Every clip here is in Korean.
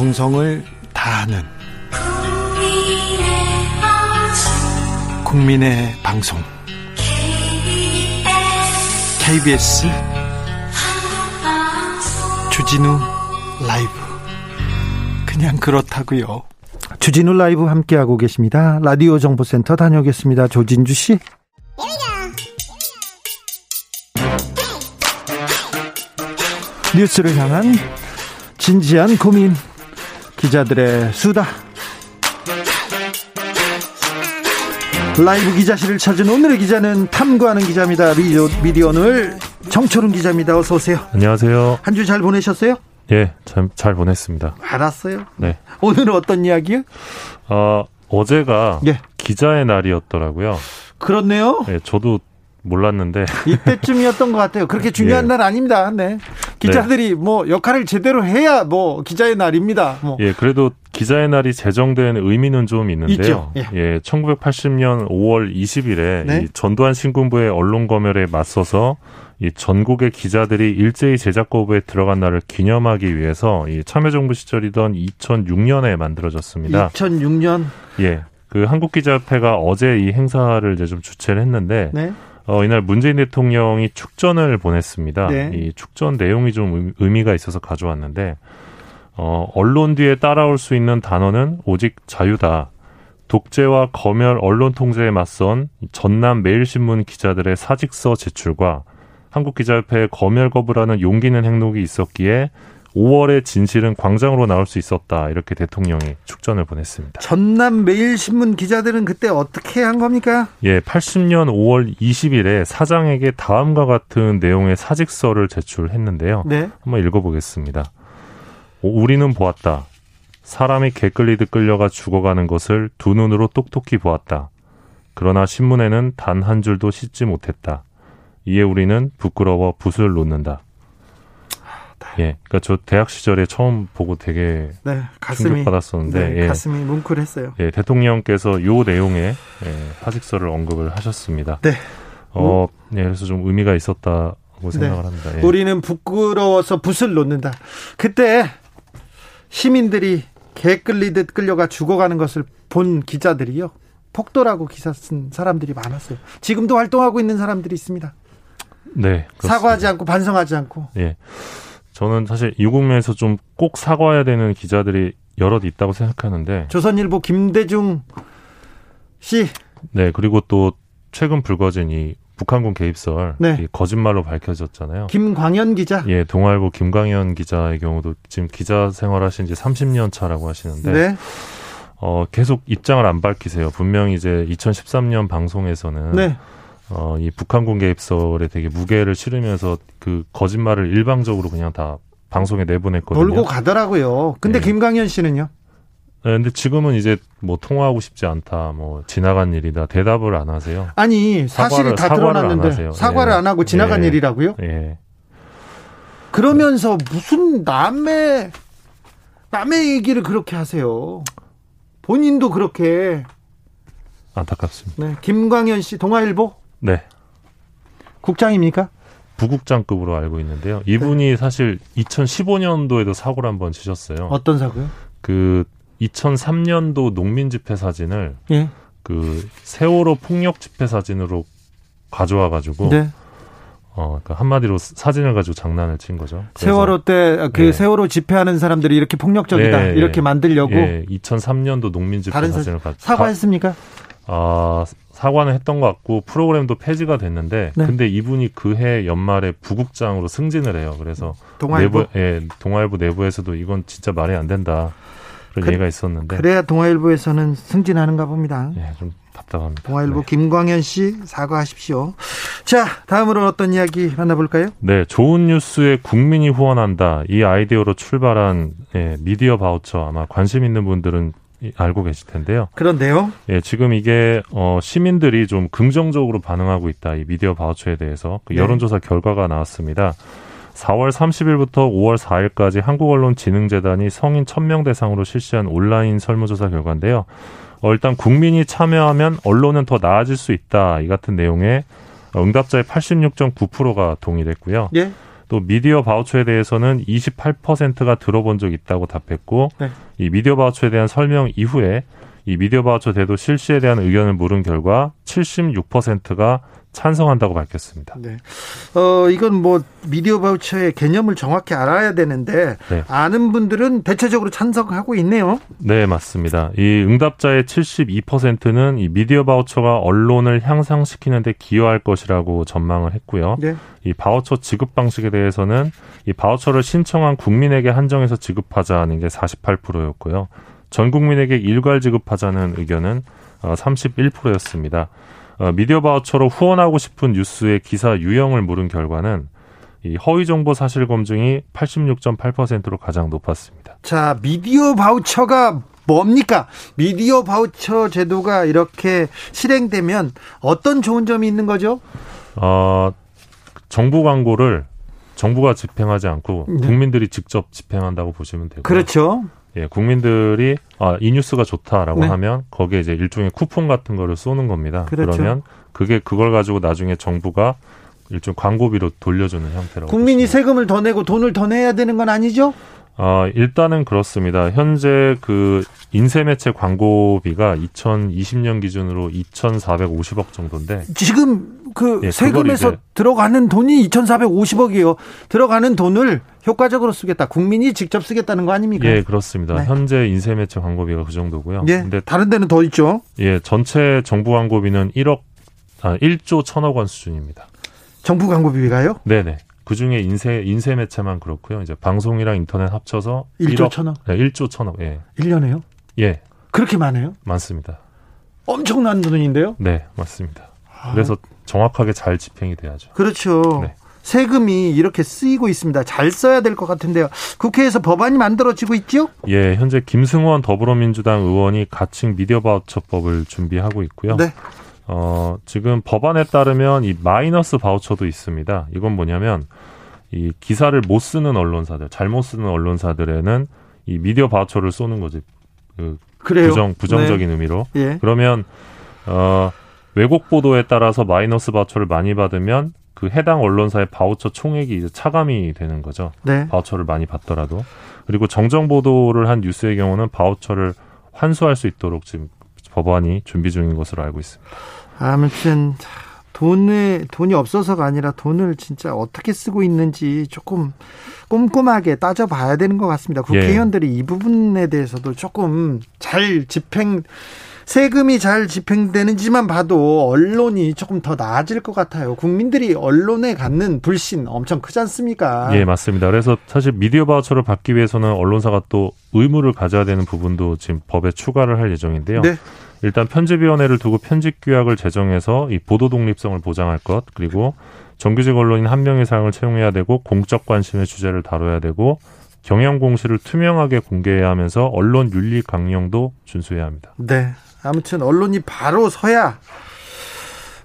정성을 다하는 국민의 방송 KBS 주진우 라이브 그냥 그렇다고요. 주진우 라이브 함께하고 계십니다. 라디오 정보센터 다녀오겠습니다. 조진주 씨. 뉴스를 향한 진지한 고민 기자들의 수다 라이브 기자실을 찾은 오늘의 기자는 탐구하는 기자입니다. 미디어, 미디어 오늘 정철훈 기자입니다. 어서 오세요. 안녕하세요. 한 주 잘 보내셨어요? 예, 잘, 잘 보냈습니다. 알았어요. 네. 오늘은 어떤 이야기요? 어, 어제가 예. 기자의 날이었더라고요. 그렇네요. 예, 저도 몰랐는데 이때쯤이었던 것 같아요. 그렇게 중요한 예. 날 아닙니다. 네. 기자들이 뭐 역할을 제대로 해야 뭐 기자의 날입니다. 뭐. 예, 그래도 기자의 날이 제정된 의미는 좀 있는데요. 있죠. 예. 예, 1980년 5월 20일에 네. 이 전두환 신군부의 언론 검열에 맞서서 이 전국의 기자들이 일제히 제작거부에 들어간 날을 기념하기 위해서 이 참여정부 시절이던 2006년에 만들어졌습니다. 2006년. 예. 그 한국기자협회가 어제 이 행사를 이제 좀 주최를 했는데 네. 어, 이날 문재인 대통령이 축전을 보냈습니다. 네. 이 축전 내용이 좀 의- 의미가 있어서 가져왔는데, 어, 언론 뒤에 따라올 수 있는 단어는 오직 자유다. 독재와 검열 언론 통제에 맞선 전남 매일신문 기자들의 사직서 제출과 한국기자협회의 검열 거부라는 용기 있는 행동이 있었기에 5월의 진실은 광장으로 나올 수 있었다. 이렇게 대통령이 축전을 보냈습니다. 전남 매일신문 기자들은 그때 어떻게 한 겁니까? 예, 80년 5월 20일에 사장에게 다음과 같은 내용의 사직서를 제출했는데요. 네. 한번 읽어보겠습니다. 오, 우리는 보았다. 사람이 개 끌리듯 끌려가 죽어가는 것을 두 눈으로 똑똑히 보았다. 그러나 신문에는 단 한 줄도 씻지 못했다. 이에 우리는 부끄러워 붓을 놓는다. 예, 그러니까 저 대학 시절에 처음 보고 되게 네. 가슴이 충격받았었는데, 네, 예. 가슴이 뭉클했어요. 예, 대통령께서 요 내용의 예, 사직서를 언급을 하셨습니다. 네. 어, 예, 그래서 좀 의미가 있었다고 생각을 합니다. 예. 우리는 부끄러워서 붓을 놓는다. 그때 시민들이 개 끌리듯 끌려가 죽어가는 것을 본 기자들이요. 폭도라고 기사 쓴 사람들이 많았어요. 지금도 활동하고 있는 사람들이 있습니다. 네, 그렇습니다. 사과하지 않고 반성하지 않고. 예. 저는 사실 이 국면에서 좀 꼭 사과해야 되는 기자들이 여럿 있다고 생각하는데, 조선일보 김대중 씨, 네, 그리고 또 최근 불거진 이 북한군 개입설 네. 이 거짓말로 밝혀졌잖아요. 김광현 기자. 예, 동아일보 김광현 기자의 경우도 지금 기자 생활하신 지 30년 차라고 하시는데, 네. 어, 계속 입장을 안 밝히세요. 분명히 이제 2013년 방송에서는 네. 어, 이 북한군 개입설에 되게 무게를 실으면서 그 거짓말을 일방적으로 그냥 다 방송에 내보냈거든요. 놀고 가더라고요. 근데 네. 김광현 씨는요? 네, 근데 지금은 이제 뭐 통화하고 싶지 않다, 뭐 지나간 일이다 대답을 안 하세요. 아니 사실이 사과를- 다안 드러났는데 하세요. 사과를 예. 안 하고 지나간 예. 일이라고요? 예. 그러면서 무슨 남의 남의 얘기를 그렇게 하세요. 본인도 그렇게 안타깝습니다. 네. 김광현 씨 동아일보 네. 국장입니까? 부국장급으로 알고 있는데요. 이분이 사실 2015년도에도 사고를 한번 치셨어요. 어떤 사고요? 그 2003년도 농민 집회 사진을 예. 그 세월호 폭력 집회 사진으로 가져와 가지고 네. 어 그러니까 한마디로 사진을 가지고 장난을 친 거죠. 세월호 때그 예. 세월호 집회하는 사람들이 이렇게 폭력적이다 예, 예. 이렇게 만들려고 예, 2003년도 농민 집회 사진을 가 사과했습니까? 아, 사과는 했던 것 같고 프로그램도 폐지가 됐는데 네. 근데 이분이 그해 연말에 부국장으로 승진을 해요. 그래서 동아일보 내부 예, 동아일보 내부에서도 이건 진짜 말이 안 된다. 그런 그- 얘기가 있었는데 그래야 동아일보에서는 승진하는가 봅니다. 예, 좀 답답합니다. 동아일보 네. 김광현 씨 사과하십시오. 자, 다음으로 어떤 이야기 만나볼까요? 네, 좋은 뉴스에 국민이 후원한다. 이 아이디어로 출발한 예, 미디어 바우처 아마 관심 있는 분들은 이- 알고 계실 텐데요. 그런데요. 예, 지금 이게 어 시민들이 좀 긍정적으로 반응하고 있다. 이 미디어 바우처에 대해서 그 네. 여론조사 결과가 나왔습니다. 4월 30일부터 5월 4일까지 한국언론진흥재단이 성인 1000명 대상으로 실시한 온라인 설문조사 결과인데요. 어, 일단 국민이 참여하면 언론은 더 나아질 수 있다. 이 같은 내용에 응답자의 86.9%가 동의됐고요. 예. 또 미디어 바우처에 대해서는 28%가 들어본 적 있다고 답했고 네. 이 미디어 바우처에 대한 설명 이후에 이 미디어 바우처 제도 실시에 대한 의견을 물은 결과 76%가 찬성한다고 밝혔습니다. 네. 어, 이건 뭐 미디어 바우처의 개념을 정확히 알아야 되는데 네. 아는 분들은 대체적으로 찬성하고 있네요. 네, 맞습니다. 이 응답자의 72%는 이 미디어 바우처가 언론을 향상시키는 데 기여할 것이라고 전망을 했고요. 네. 이 바우처 지급 방식에 대해서는 이 바우처를 신청한 국민에게 한정해서 지급하자는 게 48%였고요. 전 국민에게 일괄 지급하자는 의견은 31%였습니다. 어, 미디어 바우처로 후원하고 싶은 뉴스의 기사 유형을 물은 결과는 이 허위 정보 사실 검증이 86.8%로 가장 높았습니다. 자, 미디어 바우처가 뭡니까? 미디어 바우처 제도가 이렇게 실행되면 어떤 좋은 점이 있는 거죠? 어, 정부 광고를 정부가 집행하지 않고 네. 국민들이 직접 집행한다고 보시면 되고요. 그렇죠. 예, 국민들이 아, 이 뉴스가 좋다라고 네. 하면 거기에 이제 일종의 쿠폰 같은 거를 쏘는 겁니다. 그렇죠. 그러면 그게 그걸 가지고 나중에 정부가 일종 광고비로 돌려주는 형태라고. 국민이 보시면 세금을 더 내고 돈을 더 내야 되는 건 아니죠? 아, 일단은 그렇습니다. 현재 그 인쇄 매체 광고비가 2020년 기준으로 2,450억 정도인데 지금 그 예, 세금에서 들어가는 돈이 2,450억이에요. 들어가는 돈을 효과적으로 쓰겠다. 국민이 직접 쓰겠다는 거 아닙니까? 예, 그렇습니다. 네. 현재 인쇄 매체 광고비가 그 정도고요. 예. 근데 다른 데는 더 있죠. 예, 전체 정부 광고비는 1억 아, 1조 1천억 원 수준입니다. 정부 광고비가요? 네, 네. 그 중에 인쇄 인쇄 매체만 그렇고요. 이제 방송이랑 인터넷 합쳐서 1조 1억, 천억. 네, 1조 1천억. 예. 1년에요? 예. 그렇게 많아요? 많습니다. 엄청난 돈인데요. 네, 맞습니다. 아. 그래서 정확하게 잘 집행이 돼야죠. 그렇죠. 네. 세금이 이렇게 쓰이고 있습니다. 잘 써야 될 것 같은데요. 국회에서 법안이 만들어지고 있죠? 예, 현재 김승원 더불어민주당 의원이 가칭 미디어 바우처법을 준비하고 있고요. 네. 어, 지금 법안에 따르면 이 마이너스 바우처도 있습니다. 이건 뭐냐면 이 기사를 못 쓰는 언론사들, 잘못 쓰는 언론사들에는 이 미디어 바우처를 쏘는 거지. 그 그래요. 부정 부정적인 의미로. 네. 예. 그러면 어 왜곡 보도에 따라서 마이너스 바우처를 많이 받으면 그 해당 언론사의 바우처 총액이 이제 차감이 되는 거죠. 네. 바우처를 많이 받더라도. 그리고 정정 보도를 한 뉴스의 경우는 바우처를 환수할 수 있도록 지금 법안이 준비 중인 것으로 알고 있습니다. 아무튼 돈에 돈이 없어서가 아니라 돈을 진짜 어떻게 쓰고 있는지 조금 꼼꼼하게 따져봐야 되는 것 같습니다. 국회의원들이 이 부분에 대해서도 조금 잘 집행 세금이 잘 집행되는지만 봐도 언론이 조금 더 나아질 것 같아요. 국민들이 언론에 갖는 불신 엄청 크지 않습니까? 예, 맞습니다. 그래서 사실 미디어 바우처를 받기 위해서는 언론사가 또 의무를 가져야 되는 부분도 지금 법에 추가를 할 예정인데요. 네. 일단 편집위원회를 두고 편집 규약을 제정해서 이 보도 독립성을 보장할 것 그리고 정규직 언론인 한 명 이상을 채용해야 되고 공적 관심의 주제를 다뤄야 되고 경영 공시를 투명하게 공개해야 하면서 언론 윤리 강령도 준수해야 합니다. 네. 아무튼 언론이 바로 서야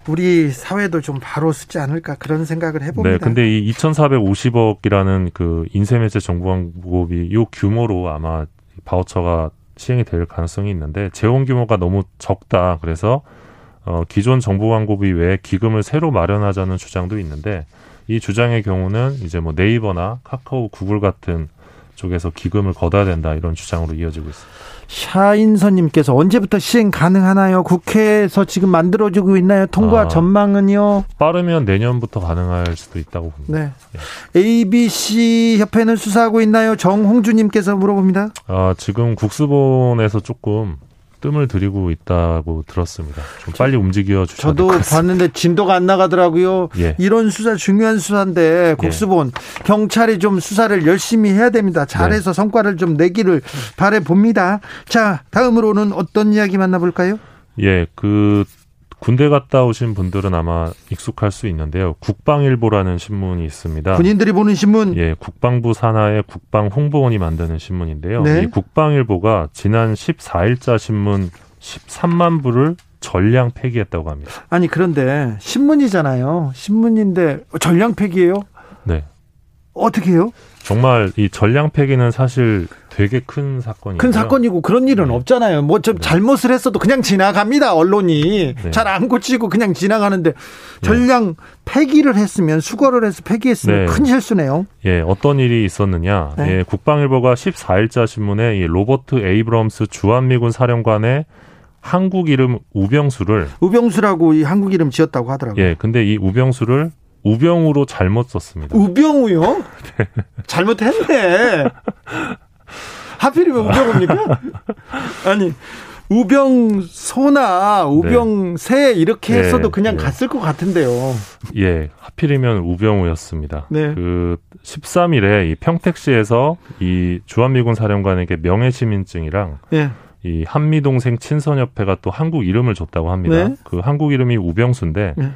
우리 사회도 좀 바로 쓰지 않을까 그런 생각을 해봅니다. 네, 근데 이 2,450억이라는 그 인쇄매체 정부 광고비 요 규모로 아마 바우처가 시행이 될 가능성이 있는데 재원 규모가 너무 적다. 그래서 어 기존 정부 광고비 외에 기금을 새로 마련하자는 주장도 있는데 이 주장의 경우는 이제 뭐 네이버나 카카오, 구글 같은 쪽에서 기금을 걷어야 된다 이런 주장으로 이어지고 있습니다. 샤인선님께서 언제부터 시행 가능하나요? 국회에서 지금 만들어지고 있나요? 통과 아. 전망은요? 빠르면 내년부터 가능할 수도 있다고 봅니다. 네. ABC 협회는 수사하고 있나요? 정홍주님께서 물어봅니다. 아, 지금 국수본에서 조금 뜸을 들이고 있다고 들었습니다. 좀 빨리 움직여 주셔야 저도. 봤는데 진도가 안 나가더라고요. 예. 이런 수사 중요한 수사인데 국수본 경찰이 좀 수사를 열심히 해야 됩니다. 잘해서 성과를 좀 내기를 바래 봅니다. 자, 다음으로는 어떤 이야기 만나볼까요? 예, 그 군대 갔다 오신 분들은 아마 익숙할 수 있는데요. 국방일보라는 신문이 있습니다. 군인들이 보는 신문. 예, 국방부 산하의 국방 홍보원이 만드는 신문인데요. 네. 이 국방일보가 지난 14일자 신문 13만 부를 전량 폐기했다고 합니다. 아니 그런데 신문이잖아요. 신문인데 전량 폐기예요? 네. 어떻게 해요? 정말 이 전량 폐기는 사실 되게 큰 사건이에요. 큰 사건이고 그런 일은 네. 없잖아요. 뭐좀 네. 잘못을 했어도 그냥 지나갑니다. 언론이 네. 잘안 고치고 그냥 지나가는데 전량 폐기를 했으면 수거를 해서 폐기했으면 네. 큰 실수네요. 예, 어떤 일이 있었느냐. 네. 예, 국방일보가 14일자 신문에 이 로버트 에이브럼스 주한미군 사령관의 한국 이름 우병수를 우병수라고 이 한국 이름 지었다고 하더라고요. 예, 근데 이 우병수를 우병우로 잘못 썼습니다. 우병우요? 잘못했네. 하필이면 우병우입니까? 아니 우병소나 우병새 이렇게 네, 했어도 그냥 네. 갔을 것 같은데요. 예, 하필이면 우병우였습니다. 네. 그 13일에 이 평택시에서 이 주한미군 사령관에게 명예시민증이랑 예. 이 한미동생 친선협회가 또 한국 이름을 줬다고 합니다. 네. 그 한국 이름이 우병수인데 네.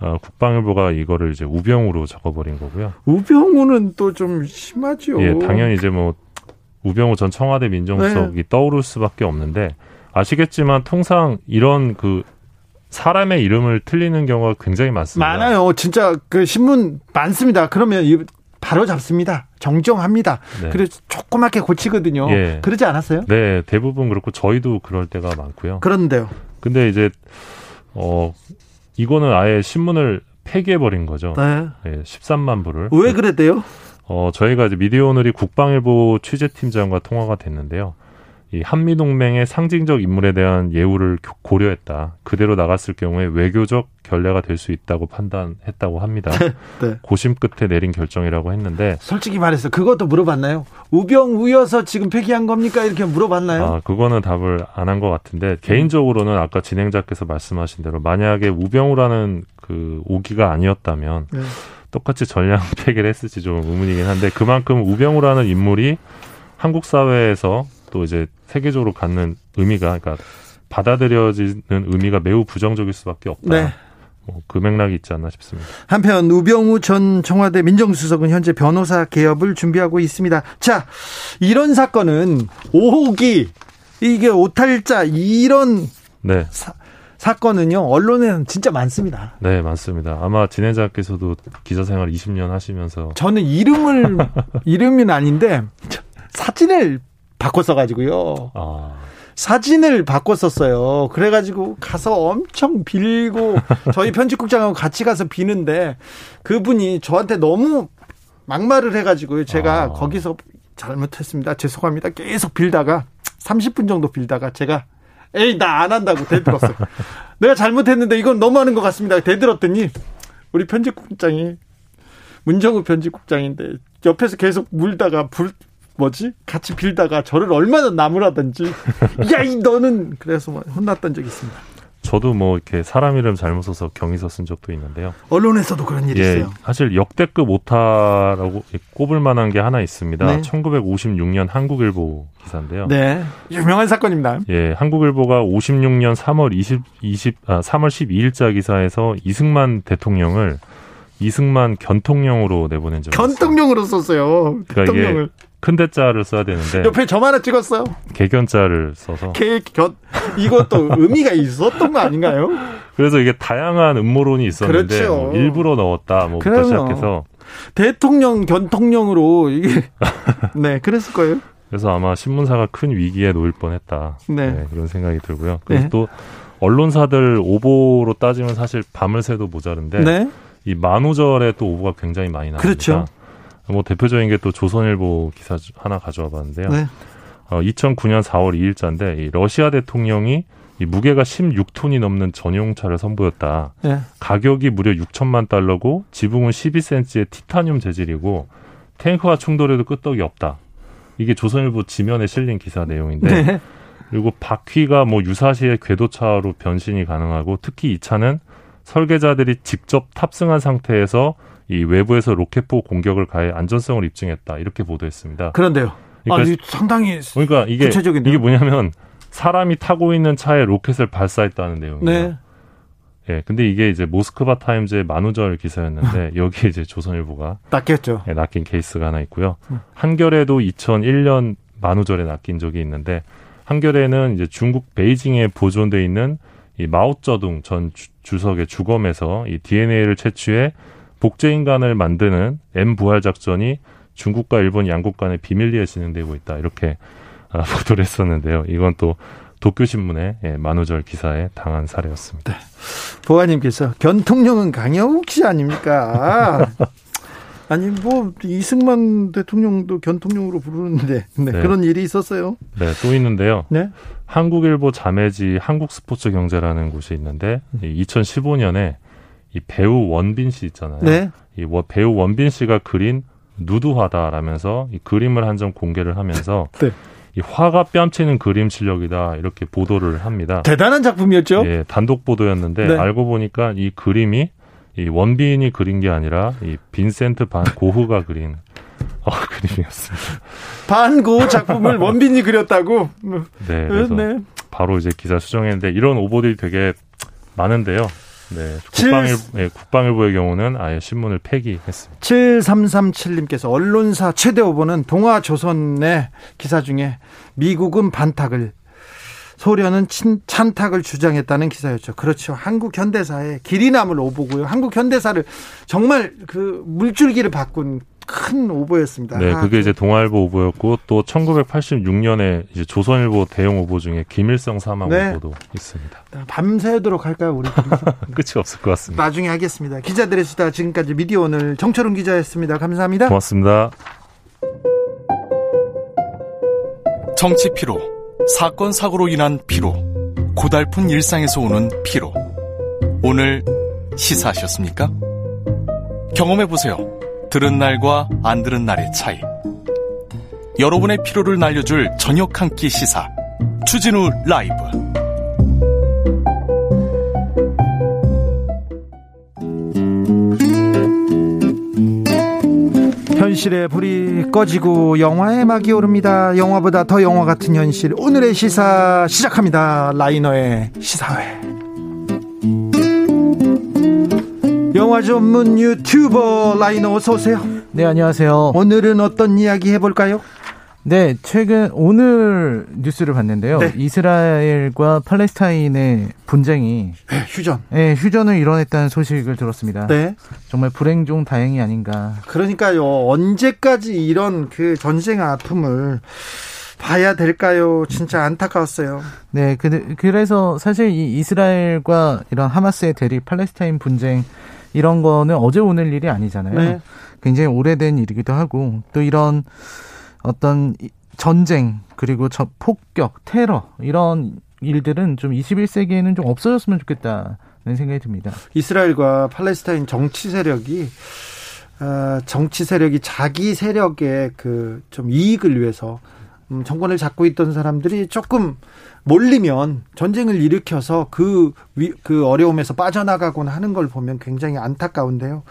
어, 국방일보가 이거를 이제 우병우로 적어버린 거고요. 우병우는 또 좀 심하죠. 예, 당연히 이제 뭐 우병우 전 청와대 민정수석이 네. 떠오를 수밖에 없는데 아시겠지만 통상 이런 그 사람의 이름을 틀리는 경우가 굉장히 많습니다. 많아요. 진짜 그 신문 많습니다. 그러면 이- 바로 잡습니다. 정정합니다. 네. 그래서 조그맣게 고치거든요. 예. 그러지 않았어요? 네, 대부분 그렇고 저희도 그럴 때가 많고요. 그런데요. 근데 이제 어 이거는 아예 신문을 폐기해 버린 거죠. 네. 예, 13만 부를. 왜 그랬대요? 어 저희가 이제 미디어 오늘이 국방일보 취재팀장과 통화가 됐는데요. 이 한미 동맹의 상징적 인물에 대한 예우를 교- 고려했다. 그대로 나갔을 경우에 외교적 결례가 될 수 있다고 판단했다고 합니다. 네. 고심 끝에 내린 결정이라고 했는데 솔직히 말해서 그것도 물어봤나요? 우병우여서 지금 폐기한 겁니까? 이렇게 물어봤나요? 아, 그거는 답을 안 한 것 같은데 개인적으로는 아까 진행자께서 말씀하신 대로 만약에 우병우라는 그 오기가 아니었다면 네. 똑같이 전량 폐기를 했을지 좀 의문이긴 한데 그만큼 우병우라는 인물이 한국 사회에서 또 이제 세계적으로 갖는 의미가 그러니까 받아들여지는 의미가 매우 부정적일 수밖에 없다. 네. 뭐, 그 맥락이 있지 않나 싶습니다. 한편 우병우 전 청와대 민정수석은 현재 변호사 개업을 준비하고 있습니다. 자, 이런 사건은 오기 이게 오탈자 이런 네, 사, 사건은요 언론에는 진짜 많습니다. 네 맞습니다. 아마 진행자께서도 기자 생활 20년 하시면서 저는 이름을 이름은 아닌데 사진을 바꿔 써가지고요. 아, 사진을 바꿔 썼어요. 그래가지고 가서 엄청 빌고 저희 편집국장하고 같이 가서 비는데 그분이 저한테 너무 막말을 해가지고요. 제가 아. 거기서 잘못했습니다. 죄송합니다. 계속 빌다가 30분 정도 빌다가 제가 에이 나 안 한다고 대들었어요. 내가 잘못했는데 이건 너무하는 것 같습니다. 대들었더니 우리 편집국장이 문정우 편집국장인데 옆에서 계속 물다가 불 뭐지 같이 빌다가 저를 얼마나 나무라든지 야 이 너는 그래서 뭐 혼났던 적이 있습니다. 저도 뭐 이렇게 사람 이름 잘못 써서 경위서 쓴 적도 있는데요. 언론에서도 그런 일이 예, 있어요. 사실 역대급 오타라고 꼽을 만한 게 하나 있습니다. 네. 1956년 한국일보 기사인데요. 네 유명한 사건입니다. 예, 한국일보가 56년 3월 20, 20 아, 3월 12일자 기사에서 이승만 대통령을 이승만 견통령으로 내보낸 적이 있어요. 견통령으로 썼어요. 그러니까 견통령을 큰 대자를 써야 되는데 옆에 점 하나 찍었어요. 개견자를 써서 개견 이것도 의미가 있었던 거 아닌가요? 그래서 이게 다양한 음모론이 있었는데 그렇죠. 뭐 일부러 넣었다 뭐부터 그럼요. 시작해서 대통령 견통령으로 이게 네 그랬을 거예요. 그래서 아마 신문사가 큰 위기에 놓일 뻔했다. 네. 네, 그런 생각이 들고요. 그래서 네. 또 언론사들 오보로 따지면 사실 밤을 새도 모자른데 네. 이 만우절에 또 오보가 굉장히 많이 나옵니다. 그렇죠. 뭐 대표적인 게 또 조선일보 기사 주- 하나 가져와 봤는데요. 네. 어, 2009년 4월 2일자인데 이 러시아 대통령이 이 무게가 16톤이 넘는 전용차를 선보였다. 네. 가격이 무려 6천만 달러고 지붕은 12cm의 티타늄 재질이고 탱크와 충돌해도 끄떡이 없다. 이게 조선일보 지면에 실린 기사 내용인데 네. 그리고 바퀴가 뭐 유사시의 궤도차로 변신이 가능하고 특히 이 차는 설계자들이 직접 탑승한 상태에서 이 외부에서 로켓포 공격을 가해 안전성을 입증했다 이렇게 보도했습니다. 그런데요. 그러니까, 아, 상당히 그러니까 이게 구체적인데요? 이게 뭐냐면 사람이 타고 있는 차에 로켓을 발사했다는 내용이에요. 네. 예, 근데 이게 이제 모스크바 타임즈의 만우절 기사였는데 여기에 이제 조선일보가 낚였죠. 예, 낚인 케이스가 하나 있고요. 음. 한겨레도 2001년 만우절에 낚인 적이 있는데 한겨레는 이제 중국 베이징에 보존돼 있는 이 마오쩌둥 전 주, 주석의 주검에서 이 DNA를 채취해 복제 인간을 만드는 M 부활 작전이 중국과 일본 양국 간에 비밀리에 진행되고 있다 이렇게 아, 보도를 했었는데요. 이건 또 도쿄신문의 예, 만우절 기사에 당한 사례였습니다. 네. 보아님께서 견통령은 강영욱 씨 아닙니까? 아니 뭐 이승만 대통령도 견통령으로 부르는데 네, 네. 그런 일이 있었어요. 네, 또 있는데요. 네. 한국일보 자매지 한국스포츠경제라는 곳이 있는데 2015년에 이 배우 원빈 씨 있잖아요. 네. 이 배우 원빈 씨가 그린 누드화다라면서 이 그림을 한 점 공개를 하면서 네. 이 화가 뺨치는 그림 실력이다 이렇게 보도를 합니다. 대단한 작품이었죠. 예, 단독 보도였는데 네. 알고 보니까 이 그림이 이 원빈이 그린 게 아니라 이 빈센트 반 고흐가 그린 어, 그림이었습니다. 반고 작품을 원빈이 그렸다고? 네, 그래서 네. 바로 이제 기사 수정했는데 이런 오보들이 되게 많은데요. 네. 국방일, 네, 국방일보의 경우는 아예 신문을 폐기했습니다. 7337님께서 언론사 최대 오보는 동아조선의 기사 중에 미국은 반탁을 소련은 친, 찬탁을 주장했다는 기사였죠. 그렇죠. 한국 현대사의 길이 남을 오보고요. 한국 현대사를 정말 그 물줄기를 바꾼 큰 오보였습니다. 네, 그게 아, 이제 동아일보 오보였고 또 1986년에 이제 조선일보 대형 오보 중에 김일성 사망 네. 오보도 있습니다. 밤새도록 할까요, 우리? 끝이 없을 것 같습니다. 나중에 하겠습니다. 기자들의 수다 지금까지 미디어 오늘 정철웅 기자였습니다. 감사합니다. 고맙습니다. 정치 피로, 사건 사고로 인한 피로, 고달픈 일상에서 오는 피로. 오늘 시사하셨습니까? 경험해 보세요. 들은 날과 안 들은 날의 차이. 여러분의 피로를 날려줄 저녁 한 끼 시사. 추진우 라이브. 현실의 불이 꺼지고 영화의 막이 오릅니다. 영화보다 더 영화 같은 현실. 오늘의 시사 시작합니다. 라이너의 시사회. 영화 전문 유튜버 라이너 어서 오세요. 네, 안녕하세요. 오늘은 어떤 이야기 해볼까요? 네, 최근 오늘 뉴스를 봤는데요. 네. 이스라엘과 팔레스타인의 분쟁이 네, 휴전. 네, 휴전을 이뤄냈다는 소식을 들었습니다. 네. 정말 불행 중 다행이 아닌가. 그러니까요. 언제까지 이런 그 전쟁 아픔을 봐야 될까요? 진짜 안타까웠어요. 네, 그, 그래서 사실 이 이스라엘과 이런 하마스의 대립, 팔레스타인 분쟁 이런 거는 어제 오늘 일이 아니잖아요. 네. 굉장히 오래된 일이기도 하고 또 이런 어떤 전쟁 그리고 저 폭격, 테러 이런 일들은 좀 21세기에는 좀 없어졌으면 좋겠다는 생각이 듭니다. 이스라엘과 팔레스타인 정치 세력이 어, 정치 세력이 자기 세력의 그 좀 이익을 위해서 음, 정권을 잡고 있던 사람들이 조금 몰리면 전쟁을 일으켜서 그, 위, 그 어려움에서 빠져나가곤 하는 걸 보면 굉장히 안타까운데요.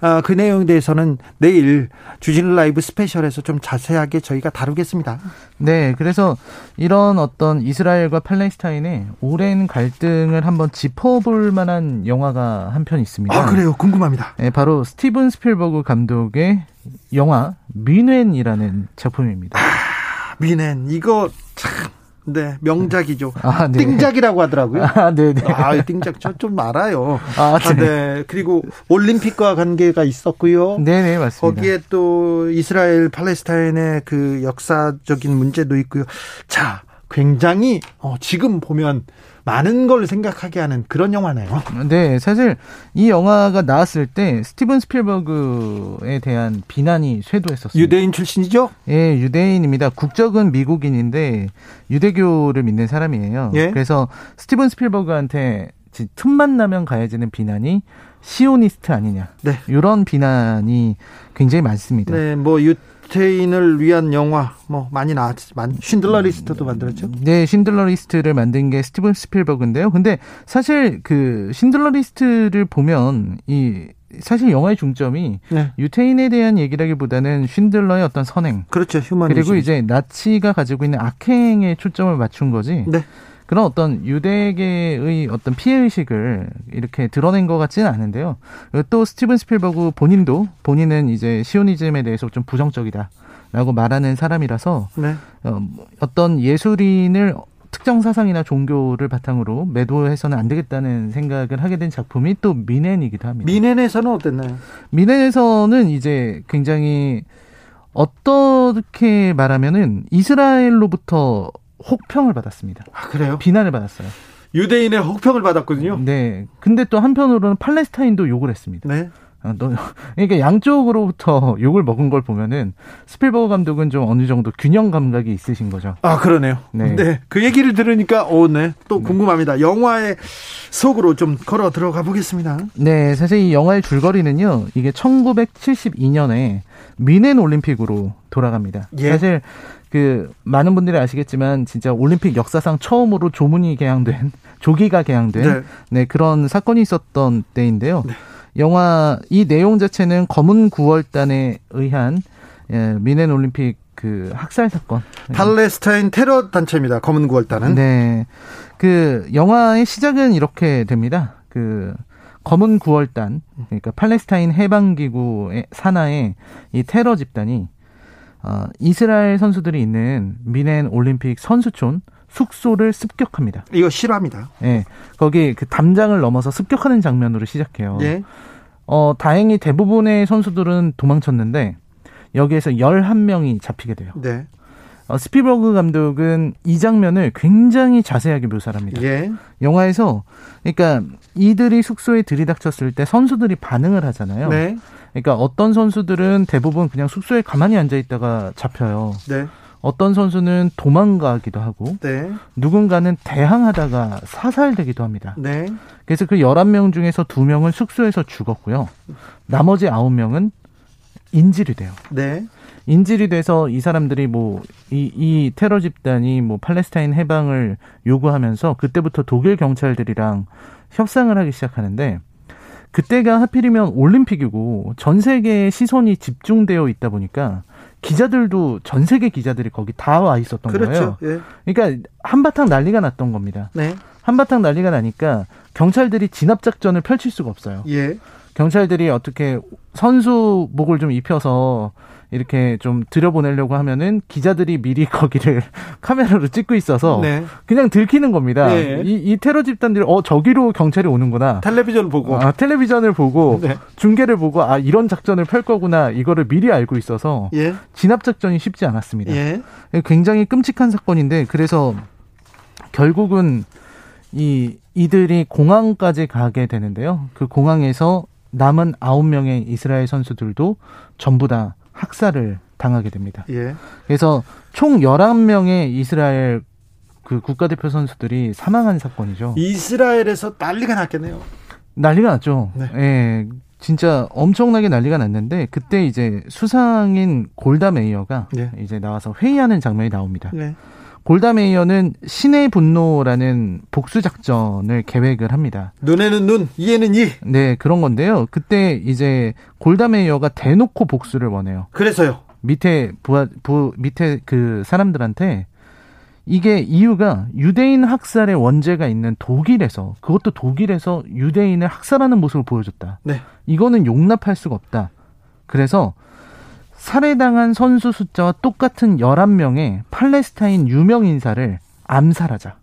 아, 그 내용에 대해서는 내일 주진우 라이브 스페셜에서 좀 자세하게 저희가 다루겠습니다. 네, 그래서 이런 어떤 이스라엘과 팔레스타인의 오랜 갈등을 한번 짚어볼 만한 영화가 한 편 있습니다. 아, 그래요? 궁금합니다. 네, 바로 스티븐 스필버그 감독의 영화 뮌헨이라는 작품입니다. 아, 뮌헨 이거 참 네, 명작이죠. 아, 네. 띵작이라고 하더라고요. 아, 네, 네. 아, 띵작 저 좀 알아요. 아, 네. 아, 네. 그리고 올림픽과 관계가 있었고요. 네, 네, 맞습니다. 거기에 또 이스라엘 팔레스타인의 그 역사적인 문제도 있고요. 자, 굉장히 어, 지금 보면 많은 걸 생각하게 하는 그런 영화네요. 네, 사실 이 영화가 나왔을 때 스티븐 스필버그에 대한 비난이 쇄도했었어요. 유대인 출신이죠? 예, 유대인입니다. 국적은 미국인인데 유대교를 믿는 사람이에요. 예? 그래서 스티븐 스필버그한테 틈만 나면 가해지는 비난이 시오니스트 아니냐. 네. 이런 비난이 굉장히 많습니다. 네, 뭐 유, 유태인을 위한 영화 뭐 많이 나왔지만 쉰들러 리스트도 만들었죠. 네, 쉰들러 리스트를 만든 게 스티븐 스필버그인데요. 근데 사실 그 쉰들러 리스트를 보면 이 사실 영화의 중점이 네. 유태인에 대한 얘기라기보다는 쉰들러의 어떤 선행, 그렇죠, human 그리고 이제 나치가 가지고 있는 악행에 초점을 맞춘 거지. 네. 그런 어떤 유대계의 어떤 피해 의식을 이렇게 드러낸 것 같지는 않은데요. 또 스티븐 스필버그 본인도 본인은 이제 시오니즘에 대해서 좀 부정적이다라고 말하는 사람이라서 네. 어, 어떤 예술인을 특정 사상이나 종교를 바탕으로 매도해서는 안 되겠다는 생각을 하게 된 작품이 또 미넨이기도 합니다. 미넨에서는 어땠나요? 미넨에서는 이제 굉장히 어떻게 말하면은 이스라엘로부터 혹평을 받았습니다. 아, 그래요? 비난을 받았어요. 유대인의 혹평을 받았거든요. 네. 근데 또 한편으로는 팔레스타인도 욕을 했습니다. 네. 아, 너, 그러니까 양쪽으로부터 욕을 먹은 걸 보면은 스필버그 감독은 좀 어느 정도 균형 감각이 있으신 거죠. 아, 그러네요. 네. 네. 그 얘기를 들으니까, 오, 네. 또 궁금합니다. 영화의 속으로 좀 걸어 들어가 보겠습니다. 네, 사실 이 영화의 줄거리는요, 이게 1972년에 미넨 올림픽으로 돌아갑니다. 예. 사실 그 많은 분들이 아시겠지만 진짜 올림픽 역사상 처음으로 조문이 개항된 조기가 개항된 네. 네. 그런 사건이 있었던 때인데요. 영화 이 내용 자체는 검은 9월단에 의한 예, 미넨 올림픽 그 학살 사건. 팔레스타인 테러 단체입니다. 검은 구월단은. 네. 그 영화의 시작은 이렇게 됩니다. 그 검은 9월단 그러니까 팔레스타인 해방 기구의 산하의 이 테러 집단이 어, 이스라엘 선수들이 있는 뮌헨 올림픽 선수촌 숙소를 습격합니다. 이거 실화입니다. 예. 거기 그 담장을 넘어서 습격하는 장면으로 시작해요. 예. 어, 다행히 대부분의 선수들은 도망쳤는데 여기에서 11명이 잡히게 돼요. 네. 어, 스필버그 감독은 이 장면을 굉장히 자세하게 묘사를 합니다. 예. 영화에서 그러니까 이들이 숙소에 들이닥쳤을 때 선수들이 반응을 하잖아요. 네. 그러니까 어떤 선수들은 대부분 그냥 숙소에 가만히 앉아 있다가 잡혀요. 네. 어떤 선수는 도망가기도 하고 네. 누군가는 대항하다가 사살되기도 합니다. 네. 그래서 그 11명 중에서 2명은 숙소에서 죽었고요. 나머지 9명은 인질이 돼요. 네. 인질이 돼서 이 사람들이 뭐, 이, 이 테러 집단이 뭐 팔레스타인 해방을 요구하면서 그때부터 독일 경찰들이랑 협상을 하기 시작하는데 그때가 하필이면 올림픽이고 전 세계의 시선이 집중되어 있다 보니까 기자들도 전 세계 기자들이 거기 다 와 있었던 그렇죠. 거예요. 예. 그러니까 한바탕 난리가 났던 겁니다. 네. 한바탕 난리가 나니까 경찰들이 진압 작전을 펼칠 수가 없어요. 예. 경찰들이 어떻게 선수복을 좀 입혀서 이렇게 좀 들여보내려고 하면은 기자들이 미리 거기를 카메라로 찍고 있어서 네. 그냥 들키는 겁니다. 네. 이, 이 테러 집단들이 어 저기로 경찰이 오는구나. 텔레비전 보고. 아, 텔레비전을 보고 네. 중계를 보고 아 이런 작전을 펼 거구나 이거를 미리 알고 있어서 예. 진압 작전이 쉽지 않았습니다. 예. 굉장히 끔찍한 사건인데 그래서 결국은 이 이들이 공항까지 가게 되는데요. 그 공항에서 남은 아홉 명의 이스라엘 선수들도 전부 다 학살을 당하게 됩니다. 예. 그래서 총 11명의 이스라엘 그 국가대표 선수들이 사망한 사건이죠. 이스라엘에서 난리가 났겠네요. 난리가 났죠. 네. 예. 진짜 엄청나게 난리가 났는데 그때 이제 수상인 골다 메이어가 네. 이제 나와서 회의하는 장면이 나옵니다. 네. 골다 메이어는 신의 분노라는 복수 작전을 계획을 합니다. 눈에는 눈, 이에는 이. 네, 그런 건데요. 그때 이제 골다 메이어가 대놓고 복수를 원해요. 그래서요. 밑에 부하, 부, 밑에 그 사람들한테 이게 이유가 유대인 학살의 원죄가 있는 독일에서 그것도 독일에서 유대인을 학살하는 모습을 보여줬다. 네. 이거는 용납할 수가 없다. 그래서 살해당한 선수 숫자와 똑같은 11명의 팔레스타인 유명 인사를 암살하자.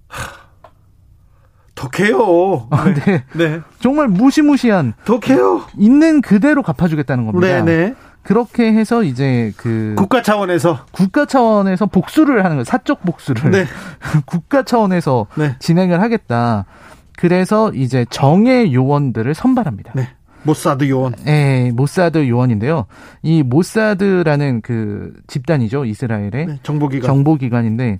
독해요. 아, 네. 네. 정말 무시무시한 독해요. 있는 그대로 갚아주겠다는 겁니다. 네, 네. 그렇게 해서 이제 그 국가 차원에서. 국가 차원에서 복수를 하는 거예요. 사적 복수를 네. 국가 차원에서 네. 진행을 하겠다. 그래서 이제 정예 요원들을 선발합니다. 네. 모사드 요원. 예, 모사드 요원인데요. 이 모사드라는 그 집단이죠. 이스라엘의 네. 정보기관. 정보기관인데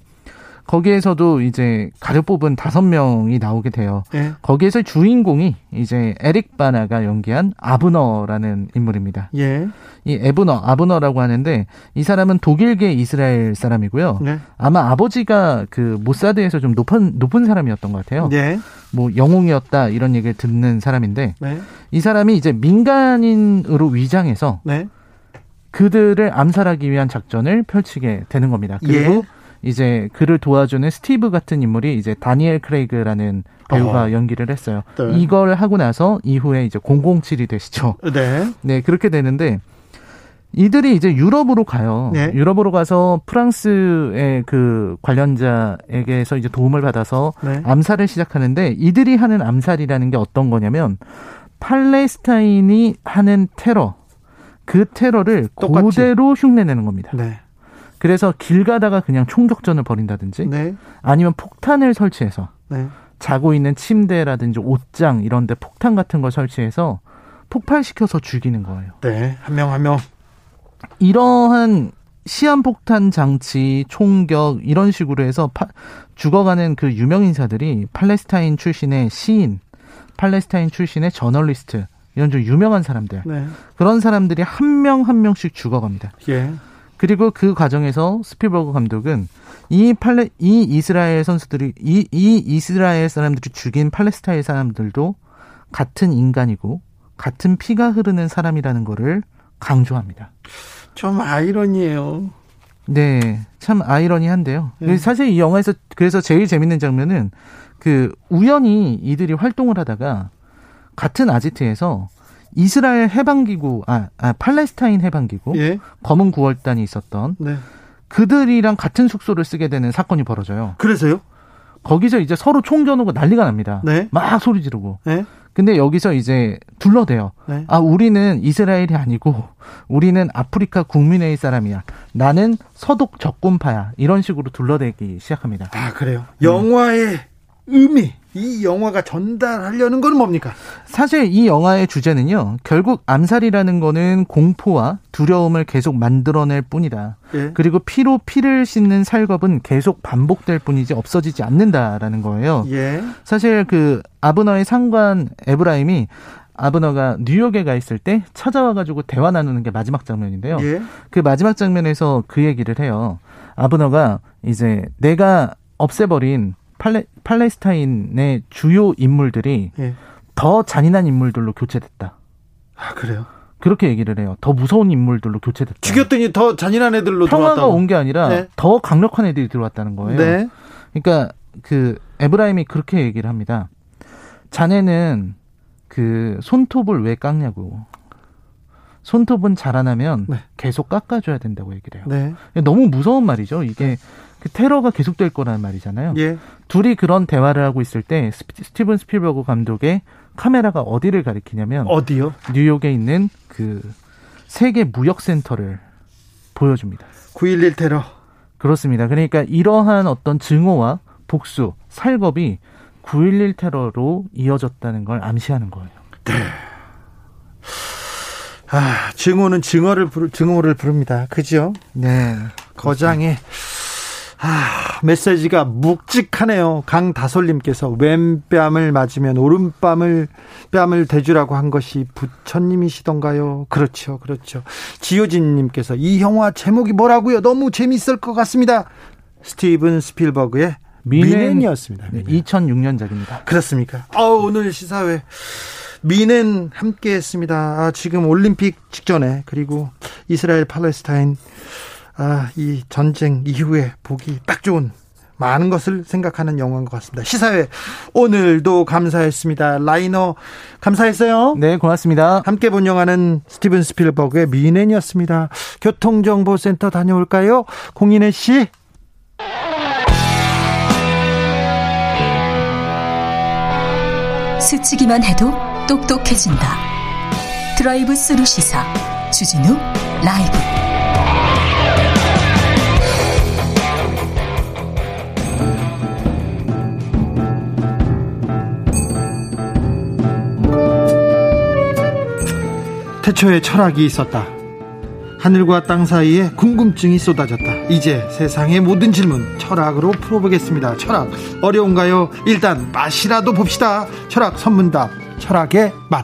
거기에서도 이제 가려 뽑은 다섯 명이 나오게 돼요. 예. 거기에서 주인공이 이제 에릭 바나가 연기한 아브너라는 인물입니다. 예. 이 에브너, 아브너라고 하는데 이 사람은 독일계 이스라엘 사람이고요. 네. 아마 아버지가 그 모사드에서 좀 높은 높은 사람이었던 것 같아요. 네. 뭐 영웅이었다 이런 얘기를 듣는 사람인데 네. 이 사람이 이제 민간인으로 위장해서 네. 그들을 암살하기 위한 작전을 펼치게 되는 겁니다. 그리고 예. 이제 그를 도와주는 스티브 같은 인물이 이제 다니엘 크레이그라는 배우가 어. 연기를 했어요. 네. 이걸 하고 나서 이후에 이제 007이 되시죠. 네. 네, 그렇게 되는데 이들이 이제 유럽으로 가요. 네. 유럽으로 가서 프랑스의 그 관련자에게서 이제 도움을 받아서 네. 암살을 시작하는데 이들이 하는 암살이라는 게 어떤 거냐면 팔레스타인이 하는 테러 그 테러를 똑같이. 그대로 흉내내는 겁니다. 네. 그래서 길 가다가 그냥 총격전을 벌인다든지 네. 아니면 폭탄을 설치해서 네. 자고 있는 침대라든지 옷장 이런 데 폭탄 같은 걸 설치해서 폭발시켜서 죽이는 거예요. 네. 한 명 한 명. 이러한 시한폭탄 장치, 총격 이런 식으로 해서 파- 죽어가는 그 유명 인사들이 팔레스타인 출신의 시인, 팔레스타인 출신의 저널리스트 이런 좀 유명한 사람들 네. 그런 사람들이 한 명한 명씩 죽어갑니다. 예. 그리고 그 과정에서 스필버그 감독은 이 팔레 이 이스라엘 선수들이 이, 이 이스라엘 사람들이 죽인 팔레스타인 사람들도 같은 인간이고 같은 피가 흐르는 사람이라는 거를 강조합니다. 좀 아이러니해요. 네, 참 아이러니한데요. 네. 사실 이 영화에서 그래서 제일 재밌는 장면은 그 우연히 이들이 활동을 하다가 같은 아지트에서 이스라엘 해방기구, 아, 아 팔레스타인 해방기구, 예. 검은 구월단이 있었던 네. 그들이랑 같은 숙소를 쓰게 되는 사건이 벌어져요. 그래서요? 거기서 이제 서로 총 겨누고 난리가 납니다. 네. 막 소리 지르고. 네. 근데 여기서 이제 둘러대요. 네. 아, 우리는 이스라엘이 아니고 우리는 아프리카 국민의 사람이야. 나는 서독 적군파야. 이런 식으로 둘러대기 시작합니다. 아, 그래요. 영화의 의미, 이 영화가 전달하려는 건 뭡니까? 사실 이 영화의 주제는요. 결국 암살이라는 거는 공포와 두려움을 계속 만들어낼 뿐이다. 예. 그리고 피로 피를 씻는 살겁은 계속 반복될 뿐이지 없어지지 않는다라는 거예요. 예. 사실 그 아브너의 상관 에브라임이 아브너가 뉴욕에 가 있을 때 찾아와가지고 대화 나누는 게 마지막 장면인데요. 예. 그 마지막 장면에서 그 얘기를 해요. 아브너가 이제 내가 없애버린 팔레, 팔레스타인의 주요 인물들이 예. 더 잔인한 인물들로 교체됐다. 아, 그래요. 그렇게 얘기를 해요. 더 무서운 인물들로 교체됐다. 죽였더니 더 잔인한 애들로 평화가. 온 게 아니라 네. 더 강력한 애들이 들어왔다는 거예요. 네. 그러니까 그 에프라임이 그렇게 얘기를 합니다. 자네는 그 손톱을 왜 깎냐고. 손톱은 자라나면 네. 계속 깎아줘야 된다고 얘기를 해요. 네. 너무 무서운 말이죠. 이게 그 테러가 계속될 거라는 말이잖아요. 예. 둘이 그런 대화를 하고 있을 때 스티븐 스필버그 감독의 카메라가 어디를 가리키냐면 어디요? 뉴욕에 있는 그 세계 무역 센터를 보여줍니다. 9.11 테러. 그렇습니다. 그러니까 이러한 어떤 증오와 복수, 살겁이 9.11 테러로 이어졌다는 걸 암시하는 거예요. 아, 증오는 증오를 부르, 증오를 부릅니다. 그죠? 네. 거장의 아, 메시지가 묵직하네요. 강다솔님께서 왼뺨을 맞으면 오른뺨을 뺨을 대주라고 한 것이 부처님이시던가요? 그렇죠, 그렇죠. 지효진님께서 이 영화 제목이 뭐라고요? 너무 재밌을 것 같습니다. 스티븐 스필버그의 미넨- 미넨이었습니다. 네, 미넨. 2006년작입니다. 그렇습니까? 아 오늘 시사회 미넨 함께했습니다. 아, 지금 올림픽 직전에 그리고 이스라엘 팔레스타인 아, 이 전쟁 이후에 보기 딱 좋은 많은 것을 생각하는 영화인 것 같습니다. 시사회 오늘도 감사했습니다. 라이너 감사했어요. 네, 고맙습니다. 함께 본 영화는 스티븐 스필버그의 뮌헨이었습니다. 교통정보센터 다녀올까요? 공인혜 씨. 스치기만 해도 똑똑해진다. 드라이브 스루 시사 주진우 라이브. 태초에 철학이 있었다. 하늘과 땅 사이에 궁금증이 쏟아졌다. 이제 세상의 모든 질문 철학으로 풀어보겠습니다. 철학 어려운가요? 일단 맛이라도 봅시다. 철학 선문답 철학의 맛.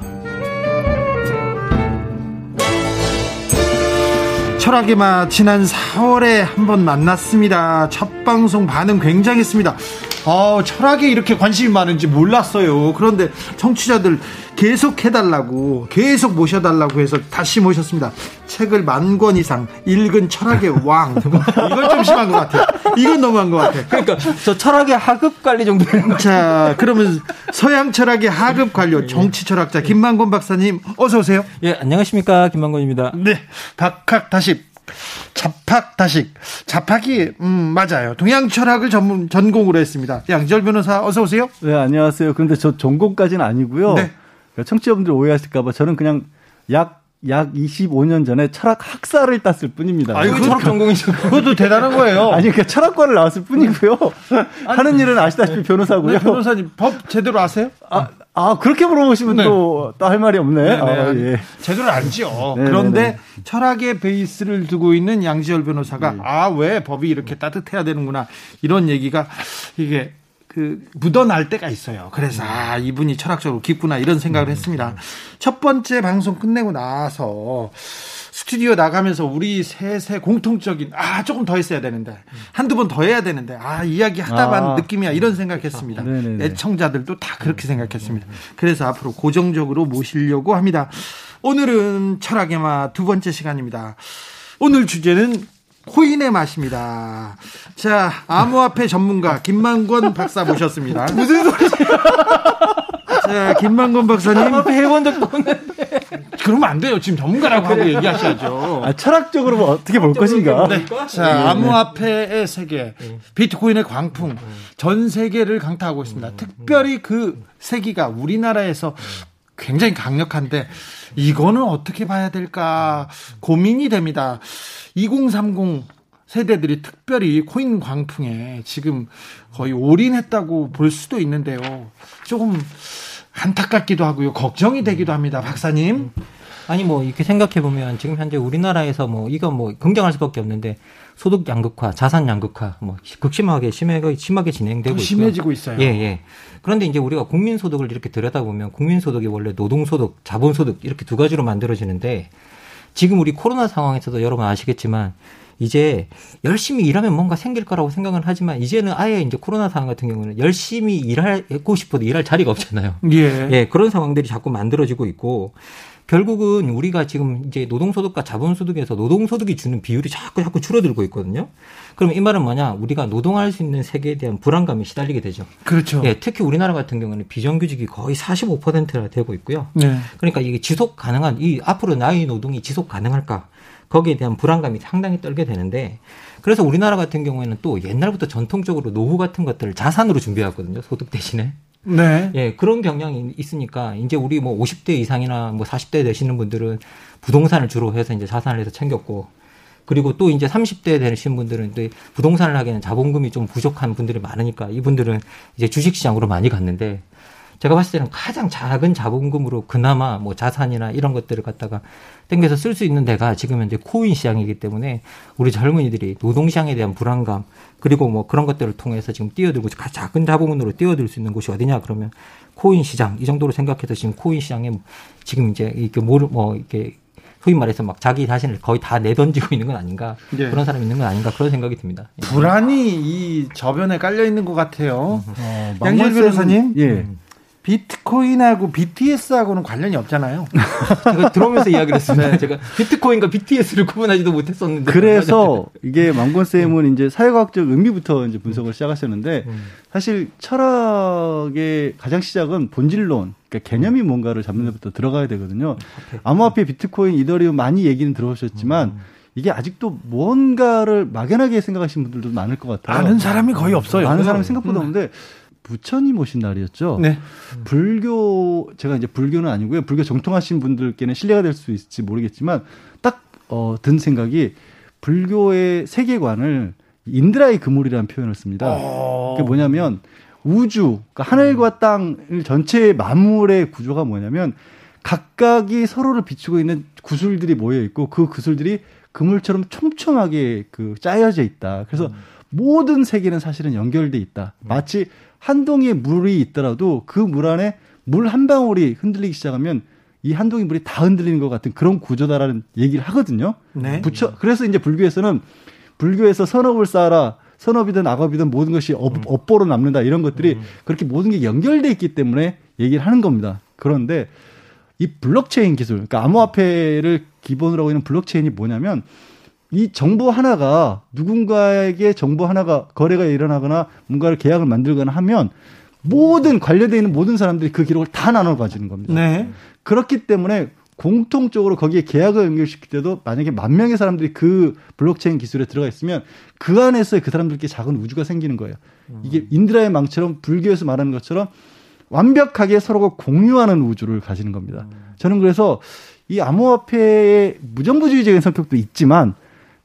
철학의 맛 지난 4월에 한번 만났습니다. 첫 방송 반응 굉장했습니다. 아, 철학에 이렇게 관심이 많은지 몰랐어요. 그런데 청취자들 계속 해달라고, 계속 모셔달라고 해서 다시 모셨습니다. 책을 만 권 이상 읽은 철학의 왕. 이건 좀 심한 것 같아요. 이건 너무한 것 같아요. 그러니까 저 철학의 하급 관리 정도 자, 그러면 서양 철학의 하급 관료, 정치 철학자 김만곤 박사님, 어서 오세요. 예, 안녕하십니까 김만곤입니다. 네, 박학다식, 잡학다식, 잡학이 음 맞아요. 동양 철학을 전문 전공으로 했습니다. 양지열 변호사, 어서 오세요. 네, 안녕하세요. 그런데 저 전공까지는 아니고요. 네. 그러니까 청취자분들 오해하실까봐 저는 그냥 약 약 25년 전에 철학 학사를 땄을 뿐입니다. 아이고, 그 철학 전공이죠. 그것도 대단한 거예요. 아니, 그러니까 철학과를 나왔을 뿐이고요. 하는 일은 아시다시피 변호사고요. 네, 변호사님 법 제대로 아세요? 아, 아, 그렇게 물어보시면 네. 또, 또 할 말이 없네. 아, 예. 제대로 알죠. 네, 그런데 네, 철학의 베이스를 두고 있는 양지열 변호사가 네. 아왜 법이 이렇게 따뜻해야 되는구나 이런 얘기가 이게 그 묻어날 때가 있어요. 그래서 아 이분이 철학적으로 깊구나 이런 생각을 했습니다. 첫 번째 방송 끝내고 나서 스튜디오 나가면서 우리 셋의 공통적인 아 조금 더 했어야 되는데 한두 번 더 해야 되는데 아 이야기 하다 만 아. 느낌이야 이런 생각했습니다. 네네네. 애청자들도 다 그렇게 생각했습니다. 그래서 앞으로 고정적으로 모시려고 합니다. 오늘은 철학의 맛두 번째 시간입니다. 오늘 주제는 코인의 맛입니다. 자, 암호화폐 전문가 김만권 박사 모셨습니다. 무슨 소리야? 자, 김만권 박사님. 앞에 해본 적도 없는데. 그러면 안 돼요. 지금 전문가라고 하고 얘기하셔야죠. 아, 철학적으로 뭐 어떻게 볼 것인가. 네. 자, 암호화폐의 세계, 비트코인의 광풍, 전 세계를 강타하고 있습니다. 특별히 그 세기가 우리나라에서 굉장히 강력한데 이거는 어떻게 봐야 될까 고민이 됩니다. 2030 세대들이 특별히 코인 광풍에 지금 거의 올인했다고 볼 수도 있는데요. 조금 안타깝기도 하고요. 걱정이 되기도 합니다. 박사님. 아니 뭐 이렇게 생각해 보면 지금 현재 우리나라에서 뭐 이거 뭐 긍정할 수밖에 없는데 소득 양극화, 자산 양극화 뭐 극심하게 심하게 심하게 진행되고 더 있고요. 심해지고 있어요. 예, 예. 그런데 이제 우리가 국민 소득을 이렇게 들여다보면 국민 소득이 원래 노동 소득, 자본 소득 이렇게 두 가지로 만들어지는데 지금 우리 코로나 상황에서도 여러분 아시겠지만 이제 열심히 일하면 뭔가 생길 거라고 생각을 하지만 이제는 아예 이제 코로나 상황 같은 경우는 열심히 일하고 싶어도 일할 자리가 없잖아요. 예. 예, 그런 상황들이 자꾸 만들어지고 있고 결국은 우리가 지금 이제 노동소득과 자본소득에서 노동소득이 주는 비율이 자꾸 자꾸 줄어들고 있거든요. 그럼 이 말은 뭐냐? 우리가 노동할 수 있는 세계에 대한 불안감이 시달리게 되죠. 그렇죠. 예, 특히 우리나라 같은 경우는 비정규직이 거의 45%나 되고 있고요. 네. 그러니까 이게 지속 가능한 이 앞으로 나의 노동이 지속 가능할까? 거기에 대한 불안감이 상당히 떨게 되는데 그래서 우리나라 같은 경우에는 또 옛날부터 전통적으로 노후 같은 것들을 자산으로 준비해왔거든요. 소득 대신에. 네. 예, 그런 경향이 있으니까 이제 우리 뭐 50대 이상이나 뭐 40대 되시는 분들은 부동산을 주로 해서 이제 자산을 해서 챙겼고 그리고 또 이제 30대 되신 분들은 또 부동산을 하기에는 자본금이 좀 부족한 분들이 많으니까 이분들은 이제 주식 시장으로 많이 갔는데 제가 봤을 때는 가장 작은 자본금으로 그나마 뭐 자산이나 이런 것들을 갖다가 땡겨서 쓸 수 있는 데가 지금 현재 코인 시장이기 때문에 우리 젊은이들이 노동 시장에 대한 불안감 그리고 뭐 그런 것들을 통해서 지금 뛰어들고 작은 자본금으로 뛰어들 수 있는 곳이 어디냐 그러면 코인 시장 이 정도로 생각해서 지금 코인 시장에 지금 이제 이렇게 뭐뭐 뭐 이렇게 소위 말해서 막 자기 자신을 거의 다 내던지고 있는 건 아닌가 예. 그런 사람이 있는 건 아닌가 그런 생각이 듭니다. 예. 불안이 이 저변에 깔려 있는 것 같아요. 어, 양질 변호사님? 예. 비트코인하고 BTS하고는 관련이 없잖아요. 제가 들어오면서 이야기를 했습니다. 제가 비트코인과 BTS를 구분하지도 못했었는데 그래서 이게 망건 쌤은 이제 사회과학적 의미부터 이제 분석을 시작하셨는데 사실 철학의 가장 시작은 본질론, 그러니까 개념이 뭔가를 잡는 데부터 들어가야 되거든요. 암호화폐, 비트코인, 이더리움 많이 얘기는 들어보셨지만 이게 아직도 뭔가를 막연하게 생각하시는 분들도 많을 것 같아요. 아는 사람이 거의 없어요. 아는 사람이 생각보다 없는데 부처님 오신 날이었죠. 네. 불교 제가 이제 불교는 아니고요. 불교 정통하신 분들께는 신뢰가 될 수 있을지 모르겠지만 딱 어, 든 생각이 불교의 세계관을 인드라의 그물이라는 표현을 씁니다. 어. 그게 뭐냐면 우주, 그러니까 하늘과 땅을 전체의 만물의 구조가 뭐냐면 각각이 서로를 비추고 있는 구슬들이 모여 있고 그 구슬들이 그물처럼 촘촘하게 그 짜여져 있다. 그래서 모든 세계는 사실은 연결돼 있다. 마치 한 동이의 물이 있더라도 그 물 안에 물 한 방울이 흔들리기 시작하면 이 한 동이 물이 다 흔들리는 것 같은 그런 구조다라는 얘기를 하거든요. 네. 부처 그래서 이제 불교에서는 불교에서 선업을 쌓아라 선업이든 악업이든 모든 것이 업, 음. 업보로 남는다 이런 것들이 음. 그렇게 모든 게 연결돼 있기 때문에 얘기를 하는 겁니다. 그런데 이 블록체인 기술, 그러니까 암호화폐를 기본으로 하고 있는 블록체인이 뭐냐면 이 정보 하나가 누군가에게 정보 하나가 거래가 일어나거나 뭔가를 계약을 만들거나 하면 모든 관련되어 있는 모든 사람들이 그 기록을 다 나눠 가지는 겁니다. 네. 그렇기 때문에 공통적으로 거기에 계약을 연결시킬 때도 만약에 만 명의 사람들이 그 블록체인 기술에 들어가 있으면 그 안에서 그 사람들께 작은 우주가 생기는 거예요. 이게 인드라의 망처럼 불교에서 말하는 것처럼 완벽하게 서로가 공유하는 우주를 가지는 겁니다. 저는 그래서 이 암호화폐의 무정부주의적인 성격도 있지만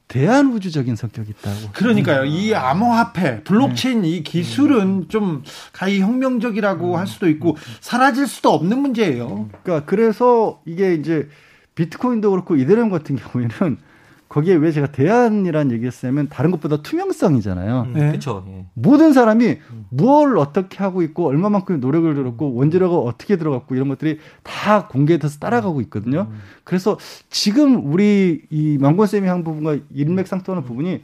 대안우주적인 성격이 있다고. 그러니까요. 이 암호화폐, 블록체인 네. 이 기술은 좀 가히 혁명적이라고 음. 할 수도 있고 사라질 수도 없는 문제예요. 그러니까 그래서 이게 이제 비트코인도 그렇고 이더리움 같은 경우에는 거기에 왜 제가 대안이라는 얘기했냐면 다른 것보다 투명성이잖아요. 음, 네. 그렇죠. 예. 모든 사람이 뭘 어떻게 하고 있고 얼마만큼 노력을 들었고 원재료가 어떻게 들어갔고 이런 것들이 다 공개돼서 따라가고 있거든요. 음. 그래서 지금 우리 이 망건 쌤이 한 부분과 일맥상통하는 부분이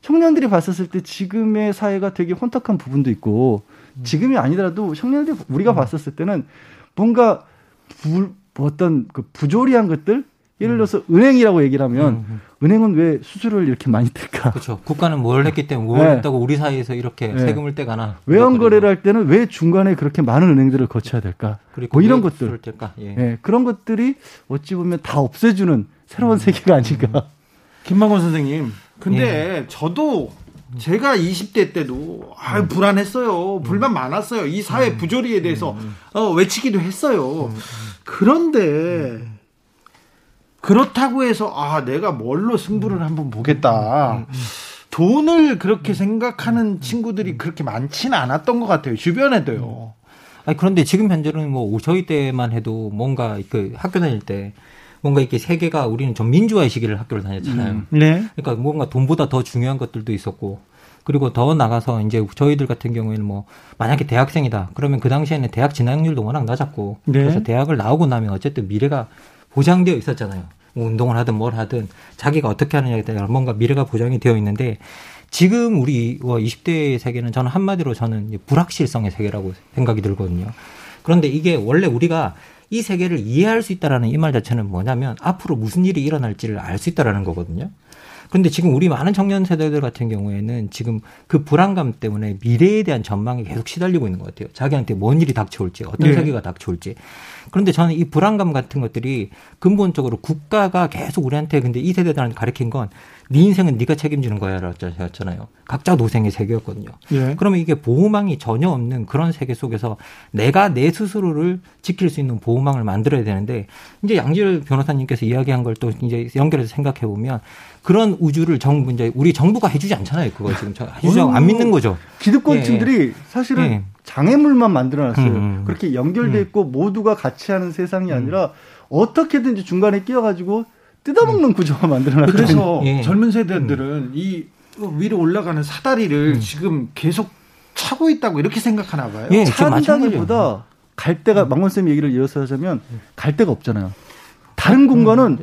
청년들이 봤었을 때 지금의 사회가 되게 혼탁한 부분도 있고 지금이 아니더라도 청년들이 우리가 음. 봤었을 때는 뭔가 부, 어떤 그 부조리한 것들 예를 들어서 은행이라고 얘기를 하면 음, 음. 은행은 왜 수수료를 이렇게 많이 뗄까? 그렇죠. 국가는 뭘 했기 때문에 뭘 네. 했다고 우리 사이에서 이렇게 네. 세금을 떼가나. 외환 거래를 할 때는 왜 중간에 그렇게 많은 은행들을 거쳐야 될까? 뭐 이런 것들. 예. 네. 그런 것들이 어찌 보면 다 없애주는 새로운 음. 세계가 아닌가. 음. 김만곤 선생님. 근데 예. 저도 제가 20대 때도 아 음. 불안했어요. 불만 많았어요. 이 사회 부조리에 대해서 어, 외치기도 했어요. 그런데 그렇다고 해서 아 내가 뭘로 승부를 한번 보겠다. 음, 음, 음. 돈을 그렇게 생각하는 친구들이 그렇게 많지는 않았던 것 같아요. 주변에도요. 아니 그런데 지금 현재는 뭐 저희 때만 해도 뭔가 그 학교 다닐 때 뭔가 이렇게 세계가 우리는 좀 민주화의 시기를 학교를 다녔잖아요. 음. 네. 그러니까 뭔가 돈보다 더 중요한 것들도 있었고 그리고 더 나가서 이제 저희들 같은 경우에는 뭐 만약에 대학생이다 그러면 그 당시에는 대학 진학률도 워낙 낮았고 네. 그래서 대학을 나오고 나면 어쨌든 미래가 보장되어 있었잖아요. 뭐 운동을 하든 뭘 하든 자기가 어떻게 하느냐에 따라 뭔가 미래가 보장이 되어 있는데 지금 우리 20대 뭐 세계는 저는 한마디로 저는 불확실성의 세계라고 생각이 들거든요. 그런데 이게 원래 우리가 이 세계를 이해할 수 있다라는 이 말 자체는 뭐냐면 앞으로 무슨 일이 일어날지를 알 수 있다라는 거거든요. 그런데 지금 우리 많은 청년 세대들 같은 경우에는 지금 그 불안감 때문에 미래에 대한 전망이 계속 시달리고 있는 것 같아요. 자기한테 뭔 일이 닥쳐올지, 어떤 네. 세계가 닥쳐올지. 그런데 저는 이 불안감 같은 것들이 근본적으로 국가가 계속 우리한테 근데 이 세대들한테 가르친 건 네 인생은 네가 책임지는 거야라잖아요. 각자 노생의 세계였거든요. 예. 그러면 이게 보호망이 전혀 없는 그런 세계 속에서 내가 내 스스로를 지킬 수 있는 보호망을 만들어야 되는데 이제 양질 변호사님께서 이야기한 걸 또 이제 연결해서 생각해 보면 그런 우주를 정부 이제 우리 정부가 해주지 않잖아요. 그거 지금 해주지 안 믿는 거죠. 기득권층들이 예. 사실은 예. 장애물만 만들어놨어요. 음, 음. 그렇게 연결돼 음. 있고 음. 모두가 같이 하는 세상이 음. 아니라 어떻게든지 중간에 끼어가지고 뜯어먹는 음. 구조가 만들어놨어요. 그래서 예. 젊은 세대들은 이 위로 올라가는 사다리를 지금 계속 차고 있다고 이렇게 생각하나 봐요. 예, 차다기보다 갈 데가 망원 쌤 얘기를 이어서 하자면 갈 데가 없잖아요. 다른 공간은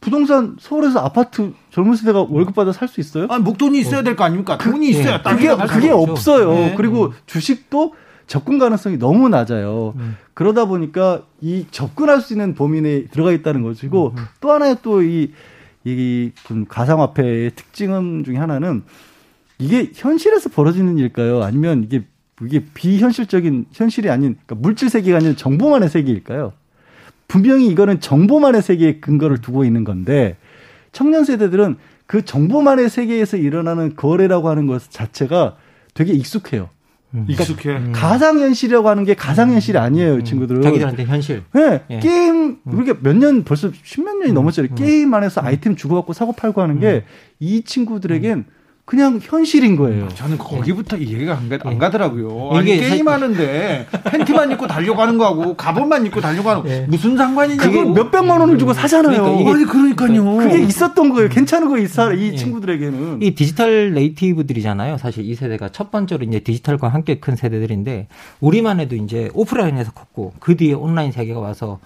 부동산 서울에서 아파트 젊은 세대가 월급 받아 살 수 있어요? 아, 목돈이 있어야 될 거 아닙니까? 그, 돈이 있어야 네. 그게 그게 없어요. 네. 그리고 주식도 접근 가능성이 너무 낮아요. 음. 그러다 보니까 이 접근할 수 있는 범위 내에 들어가 있다는 것이고 음. 또 하나의 또이 이 가상화폐의 특징 중에 하나는 이게 현실에서 벌어지는 일일까요? 아니면 이게 이게 비현실적인 현실이 아닌 그러니까 물질 세계가 아닌 정보만의 세계일까요? 분명히 이거는 정보만의 세계에 근거를 두고 있는 건데 청년 세대들은 그 정보만의 세계에서 일어나는 거래라고 하는 것 자체가 되게 익숙해요. 음. 익숙해. 음. 가상현실이라고 하는 게 가상현실이 아니에요, 음. 친구들은. 자기들한테 현실. 네. 예. 게임, 우리가 몇 년, 벌써 십몇 년이 음. 넘었잖아요. 음. 게임 안에서 아이템 주고받고 사고 팔고 하는 게 이 친구들에겐 그냥 현실인 거예요. 저는 거기부터 이해가 안, 가, 안 가더라고요. 아니, 게임하는데 팬티만 입고 달려가는 거하고 갑옷만 입고 달려가는 거 네. 무슨 상관이냐. 그걸 몇 백만 원을 주고 사잖아요. 그러니까 아니, 그러니까요. 그게 있었던 거예요. 괜찮은 거 있어, 이 네. 친구들에게는. 이 디지털 네이티브들이잖아요. 사실 이 세대가 첫 번째로 이제 디지털과 함께 큰 세대들인데 우리만 해도 이제 오프라인에서 컸고 그 뒤에 온라인 세계가 와서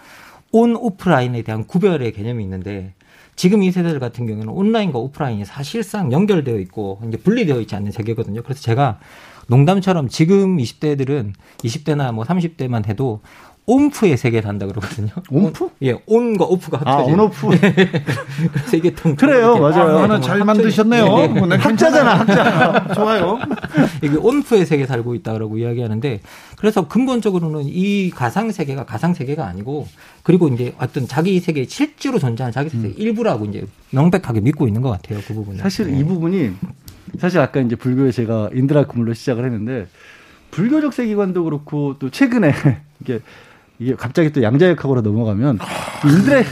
온 오프라인에 대한 구별의 개념이 있는데 지금 이 세대들 같은 경우는 온라인과 오프라인이 사실상 연결되어 있고 이제 분리되어 있지 않는 세계거든요. 그래서 제가 농담처럼 지금 20대들은 20대나 뭐 30대만 해도 온프의 세계에 산다 그러거든요. 온프? 예, 온과 오프가 아, 합쳐진. 온오프. 그래서 이게 통 그래요, 맞아요. 아, 하나 잘 합쳐진- 만드셨네요. 예, 예. 학자잖아, 학자. 좋아요. 이게 온프의 세계에 살고 있다라고 이야기하는데 그래서 근본적으로는 이 가상 세계가 가상 세계가 아니고 그리고 이제 어떤 자기 세계 실제로 존재하는 자기 세계 의 일부라고 이제 명백하게 믿고 있는 것 같아요 그 부분은. 사실 네. 이 부분이 사실 아까 이제 불교에 제가 인드라 그물로 시작을 했는데 불교적 세계관도 그렇고 또 최근에 이게 이게 갑자기 또 양자역학으로 넘어가면 인드라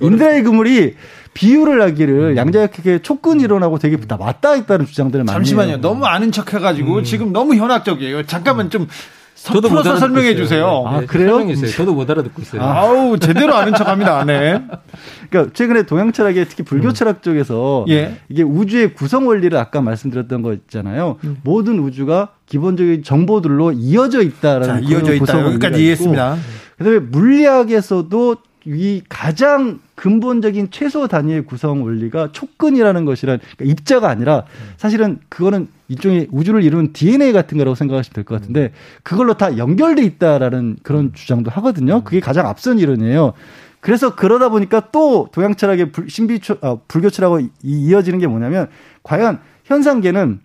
인드라의 그물이 비유를 하기를 양자역학의 촉근 이론하고 되게 다 맞닿아 있다는 주장들을 많이 잠시만요. 해요. 너무 아는 척 해가지고 지금 너무 현학적이에요. 잠깐만 좀 저도 못 설명해. 주세요. 아, 네, 그래요? 설명했어요. 저도 못 알아듣고 있어요. 아우 제대로 아는 척 합니다. 네. 그러니까 최근에 동양 철학에 특히 불교 철학 쪽에서 예. 이게 우주의 구성 원리를 아까 말씀드렸던 거 있잖아요. 모든 우주가 기본적인 정보들로 이어져 있다라는 자 이어져 있다. 여기까지 이해했습니다. 그다음에 물리학에서도 이 가장 근본적인 최소 단위의 구성 원리가 촉근이라는 것이란 그러니까 입자가 아니라 사실은 그거는 일종의 우주를 이루는 DNA 같은 거라고 생각하시면 될 것 같은데 그걸로 다 연결돼 있다라는 그런 주장도 하거든요. 그게 가장 앞선 이론이에요. 그래서 그러다 보니까 또 동양 철학의 불- 신비 철- 아, 불교 철학하고 이- 이어지는 게 뭐냐면 과연 현상계는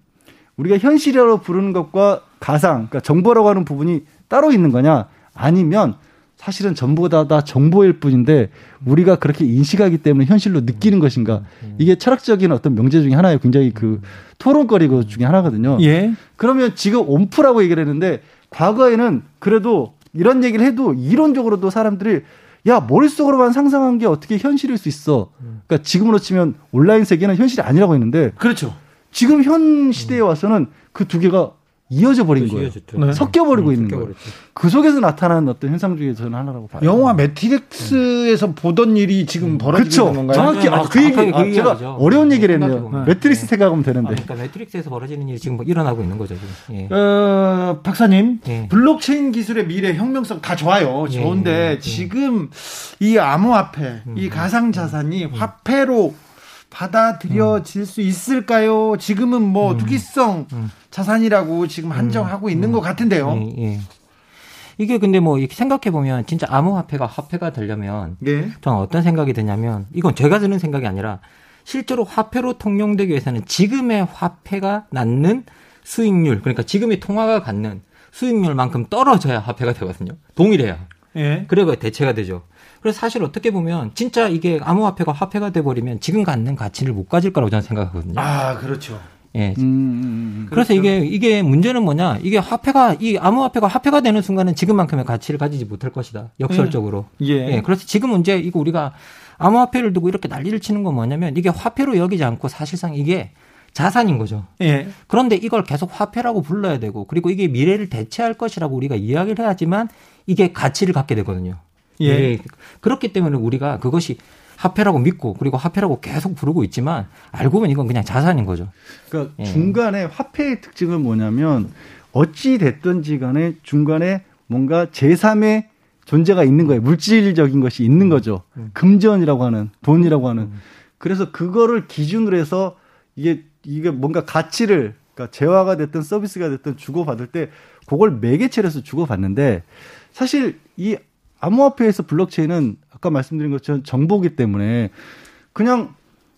우리가 현실이라고 부르는 것과 가상, 그러니까 정보라고 하는 부분이 따로 있는 거냐? 아니면 사실은 전부 다, 다 정보일 뿐인데 우리가 그렇게 인식하기 때문에 현실로 느끼는 것인가? 이게 철학적인 어떤 명제 중에 하나예요. 굉장히 그 토론거리 중에 하나거든요. 예. 그러면 지금 온프라고 얘기를 했는데 과거에는 그래도 이런 얘기를 해도 이론적으로도 사람들이 야 머릿속으로만 상상한 게 어떻게 현실일 수 있어. 그러니까 지금으로 치면 온라인 세계는 현실이 아니라고 했는데 그렇죠. 지금 현 시대에 와서는 그 두 개가 이어져 버린 거예요. 네. 섞여 버리고 음, 있는 거예요. 그 속에서 나타나는 어떤 현상 중에 저는 하나라고 봐요. 영화 매트릭스에서 보던 일이 지금 벌어지고 그렇죠. 있는 건가요? 정확히 아, 맞아요. 그 얘기 정확하게 그 아, 제가. 어려운 얘기를 했네요. 매트릭스 네. 생각하면 아, 되는데. 그러니까 매트릭스에서 벌어지는 일이 지금 뭐 일어나고 있는 거죠 지금. 예. 어, 박사님, 예. 블록체인 기술의 미래 혁명성 다 좋아요. 예, 좋은데 예. 지금 이 암호화폐, 이 가상 자산이 화폐로 받아들여질 수 있을까요? 지금은 뭐 투기성 자산이라고 지금 한정하고 있는 것 같은데요. 예, 예. 이게 근데 뭐 이렇게 생각해 보면 진짜 암호화폐가 화폐가 되려면 네. 저는 어떤 생각이 드냐면 이건 제가 드는 생각이 아니라 실제로 화폐로 통용되기 위해서는 지금의 화폐가 낳는 수익률 그러니까 지금의 통화가 갖는 수익률만큼 떨어져야 화폐가 되거든요. 동일해야. 예. 그래야 대체가 되죠. 그래서 사실 어떻게 보면 진짜 이게 암호화폐가 화폐가 돼버리면 지금 갖는 가치를 못 가질 거라고 저는 생각하거든요. 아, 그렇죠. 예. 음, 음, 음. 그래서 이게 이게 문제는 뭐냐? 이게 화폐가 이 암호화폐가 화폐가 되는 순간은 지금만큼의 가치를 가지지 못할 것이다. 역설적으로. 예. 예. 그래서 지금 문제 이거 우리가 암호화폐를 두고 이렇게 난리를 치는 건 뭐냐면 이게 화폐로 여기지 않고 사실상 이게 자산인 거죠. 예. 그런데 이걸 계속 화폐라고 불러야 되고 그리고 이게 미래를 대체할 것이라고 우리가 이야기를 해야지만 이게 가치를 갖게 되거든요. 예. 미래. 그렇기 때문에 우리가 그것이 화폐라고 믿고 그리고 화폐라고 계속 부르고 있지만 알고 보면 이건 그냥 자산인 거죠. 그러니까 예. 중간에 화폐의 특징은 뭐냐면 어찌 됐든지 간에 중간에 뭔가 제3의 존재가 있는 거예요. 물질적인 것이 있는 거죠. 금전이라고 하는 돈이라고 하는. 그래서 그거를 기준으로 해서 이게 이게 뭔가 가치를 그러니까 재화가 됐든 서비스가 됐든 주고받을 때 그걸 매개체로 해서 주고받는데 사실 이 암호화폐에서 블록체인은 아까 말씀드린 것처럼 정보기 때문에 그냥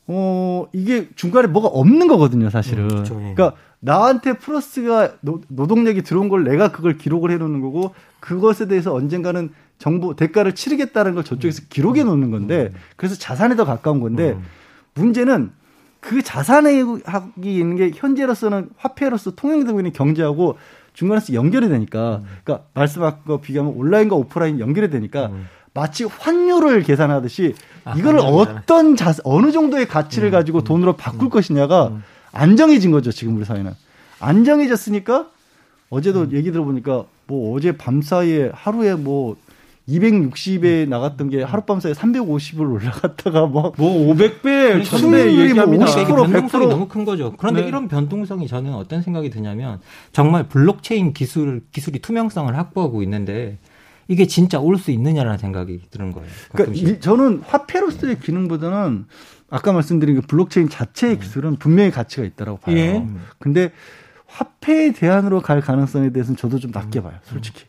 어 이게 중간에 뭐가 없는 거거든요, 사실은. 그렇죠, 예. 그러니까 나한테 플러스가 노, 노동력이 들어온 걸 내가 그걸 기록을 해 놓는 거고 그것에 대해서 언젠가는 정보 대가를 치르겠다는 걸 저쪽에서 기록해 놓는 건데 그래서 자산에 더 가까운 건데 문제는 그 자산에 하기 있는 게 현재로서는 화폐로서 통용되고 있는 경제하고 중간에서 연결이 되니까 그러니까 말씀하신 거 비교하면 온라인과 오프라인 연결이 되니까 마치 환율을 계산하듯이 아, 이거를. 어떤 자 어느 정도의 가치를 가지고 돈으로 바꿀 것이냐가 안정해진 거죠 지금 우리 사회는. 안정해졌으니까 어제도 얘기 들어보니까 뭐 어제 밤 사이에 하루에 뭐 260에 나갔던 게 하룻밤 사이에 350을 올라갔다가 뭐 뭐 500배, 수익률이 1000배 얘기합니다. 뭐 그러니까 50%, 변동성이 100%. 너무 큰 거죠. 그런데 네. 이런 변동성이 저는 어떤 생각이 드냐면 정말 블록체인 기술 기술이 투명성을 확보하고 있는데 이게 진짜 올 수 있느냐라는 생각이 드는 거예요. 그러니까 가끔씩. 이- 저는 화폐로서의 기능보다는 아까 말씀드린 그 블록체인 자체의 기술은 분명히 가치가 있다고 봐요. 예. 근데 화폐 대안으로 갈 가능성에 대해서는 저도 좀 낮게 봐요, 솔직히.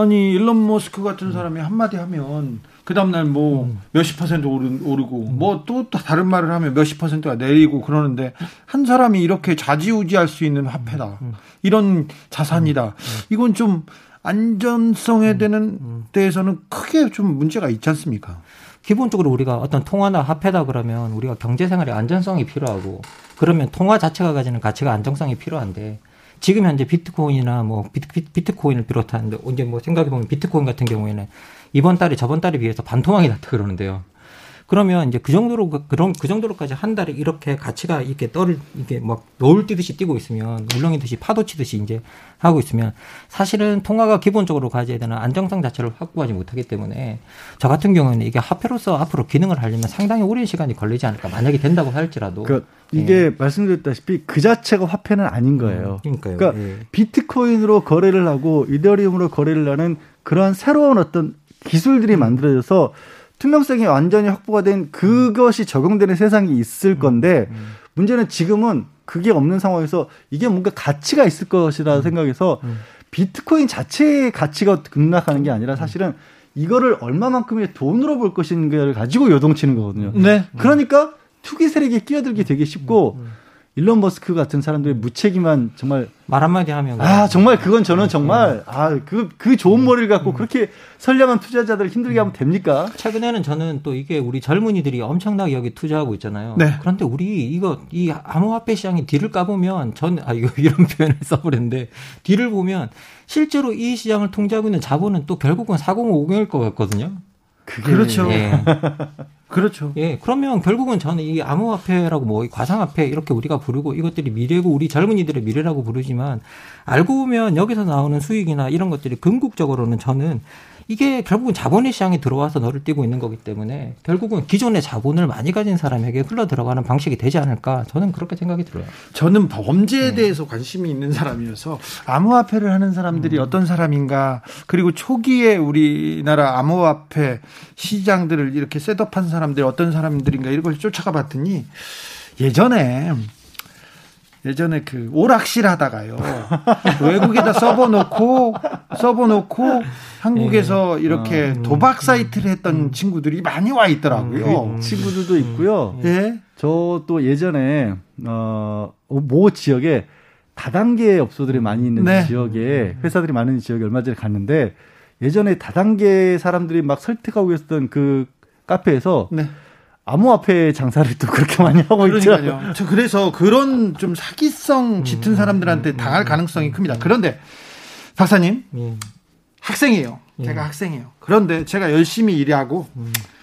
아니 일론 머스크 같은 사람이 한마디 하면 그 다음날 뭐 몇십 퍼센트 오르, 오르고 뭐또 다른 말을 하면 몇십 퍼센트가 내리고 그러는데 한 사람이 이렇게 좌지우지할 수 있는 화폐다. 이런 자산이다. 이건 좀 안전성에 대는 대해서는 크게 좀 문제가 있지 않습니까? 기본적으로 우리가 어떤 통화나 화폐다 그러면 우리가 경제생활에 안전성이 필요하고 그러면 통화 자체가 가지는 가치가 안정성이 필요한데 지금 현재 비트코인이나 뭐 비트, 코인을 비롯한 이제 뭐 생각해 보면 비트코인 같은 경우에는 이번 달에 저번 달에 비해서 반토막이 났다 그러는데요. 그러면 이제 그 정도로 그, 그런 그 정도로까지 한 달에 이렇게 가치가 이렇게 떨을 이게 막 노을 뛰듯이 뛰고 있으면 물렁이듯이 파도 치듯이 이제 하고 있으면 사실은 통화가 기본적으로 가져야 되는 안정성 자체를 확보하지 못하기 때문에 저 같은 경우는 이게 화폐로서 앞으로 기능을 하려면 상당히 오랜 시간이 걸리지 않을까 만약에 된다고 할지라도 그 이게 예. 말씀드렸다시피 그 자체가 화폐는 아닌 거예요. 음, 그러니까요. 그러니까 예. 비트코인으로 거래를 하고 이더리움으로 거래를 하는 그러한 새로운 어떤 기술들이 음. 만들어져서 투명성이 완전히 확보가 된 그것이 적용되는 세상이 있을 음. 건데 음. 문제는 지금은 그게 없는 상황에서 이게 뭔가 가치가 있을 것이라 음. 생각해서 비트코인 자체의 가치가 급락하는 게 아니라 사실은 이거를 얼마만큼의 돈으로 볼 것인가를 가지고 요동치는 거거든요. 네. 그러니까 투기 세력에 끼어들기 되게 쉽고 일론 머스크 같은 사람들의 무책임한 정말 말 한마디 하면 아 정말 그건 저는 정말 아그그 그 좋은 머리를 갖고 그렇게 선량한 투자자들을 힘들게 하면 됩니까? 최근에는 저는 또 이게 우리 젊은이들이 엄청나게 여기 투자하고 있잖아요. 네. 그런데 우리 이거 이 암호화폐 시장이 뒤를 까보면 전 아 이거 이런 표현을 써버렸는데 뒤를 보면 실제로 이 시장을 통제하고 있는 자본은 또 결국은 4050일 것 같거든요. 그게 그렇죠. 예. 그렇죠. 예, 그러면 결국은 저는 이 암호화폐라고 뭐 과상화폐 이렇게 우리가 부르고 이것들이 미래고 우리 젊은이들의 미래라고 부르지만 알고 보면 여기서 나오는 수익이나 이런 것들이 궁극적으로는 저는 이게 결국은 자본의 시장에 들어와서 너를 띄고 있는 거기 때문에 결국은 기존의 자본을 많이 가진 사람에게 흘러 들어가는 방식이 되지 않을까 저는 그렇게 생각이 들어요. 저는 범죄에 네. 대해서 관심이 있는 사람이어서 암호화폐를 하는 사람들이 음. 어떤 사람인가 그리고 초기에 우리나라 암호화폐 시장들을 이렇게 셋업한 사람들이 어떤 사람들인가 이걸 쫓아가 봤더니 예전에 예전에 그 오락실 하다가요. 외국에다 써버놓고, 써버놓고 한국에서 예. 이렇게 어. 도박 사이트를 했던 음. 친구들이 많이 와 있더라고요. 그 친구들도 있고요. 예. 저 또 예전에, 어, 모 지역에 다단계 업소들이 많이 있는 네. 지역에 회사들이 많은 지역에 얼마 전에 갔는데 예전에 다단계 사람들이 막 설득하고 있었던 그 카페에서 네. 암호화폐 장사를 또 그렇게 많이 하고 그러니까요. 저 그래서 그런 좀 사기성 짙은 음, 사람들한테 음, 당할 음, 가능성이 큽니다. 그런데 박사님 학생이에요. 제가 학생이에요. 그런데 제가 열심히 일하고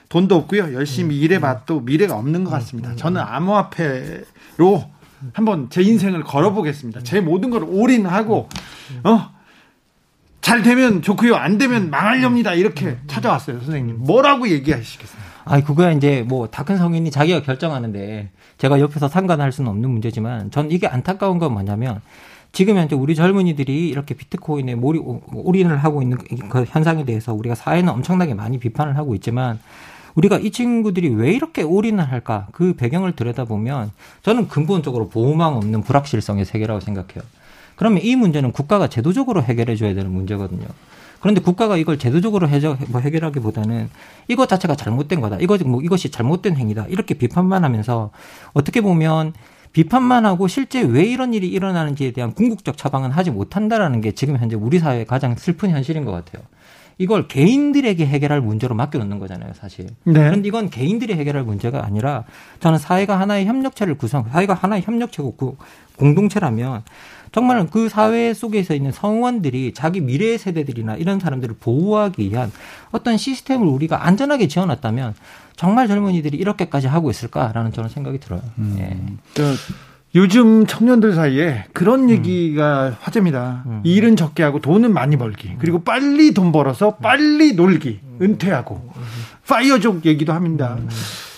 돈도 없고요. 열심히 일해봐도 미래가 없는 것 같습니다. 저는 암호화폐로 한번 제 인생을 걸어보겠습니다. 제 모든 걸 올인하고 어. 잘 되면 좋고요. 안 되면 망하렵니다. 이렇게 찾아왔어요, 선생님. 뭐라고 얘기하시겠어요? 아니 그거야 이제 뭐 다 큰 성인이 자기가 결정하는데 제가 옆에서 상관할 수는 없는 문제지만 전 이게 안타까운 건 뭐냐면 지금 현재 우리 젊은이들이 이렇게 비트코인에 몰이, 올인을 하고 있는 그 현상에 대해서 우리가 사회는 엄청나게 많이 비판을 하고 있지만 우리가 이 친구들이 왜 이렇게 올인을 할까 그 배경을 들여다보면 저는 근본적으로 보호망 없는 불확실성의 세계라고 생각해요. 그러면 이 문제는 국가가 제도적으로 해결해 줘야 되는 문제거든요. 그런데 국가가 이걸 제도적으로 해저, 뭐 해결하기보다는 이것 자체가 잘못된 거다. 이것, 뭐 이것이 잘못된 행위다. 이렇게 비판만 하면서 어떻게 보면 비판만 하고 실제 왜 이런 일이 일어나는지에 대한 궁극적 처방은 하지 못한다라는 게 지금 현재 우리 사회의 가장 슬픈 현실인 것 같아요. 이걸 개인들에게 해결할 문제로 맡겨놓는 거잖아요, 사실. 네. 그런데 이건 개인들이 해결할 문제가 아니라 저는 사회가 하나의 협력체를 구성, 사회가 하나의 협력체고 공동체라면 정말 그 사회 속에서 있는 성원들이 자기 미래 세대들이나 이런 사람들을 보호하기 위한 어떤 시스템을 우리가 안전하게 지어놨다면 정말 젊은이들이 이렇게까지 하고 있을까라는 저는 생각이 들어요. 음. 예. 요즘 청년들 사이에 그런 음. 얘기가 음. 화제입니다. 음. 일은 적게 하고 돈은 많이 벌기. 음. 그리고 빨리 돈 벌어서 빨리 놀기. 음. 은퇴하고. 파이어족 얘기도 합니다.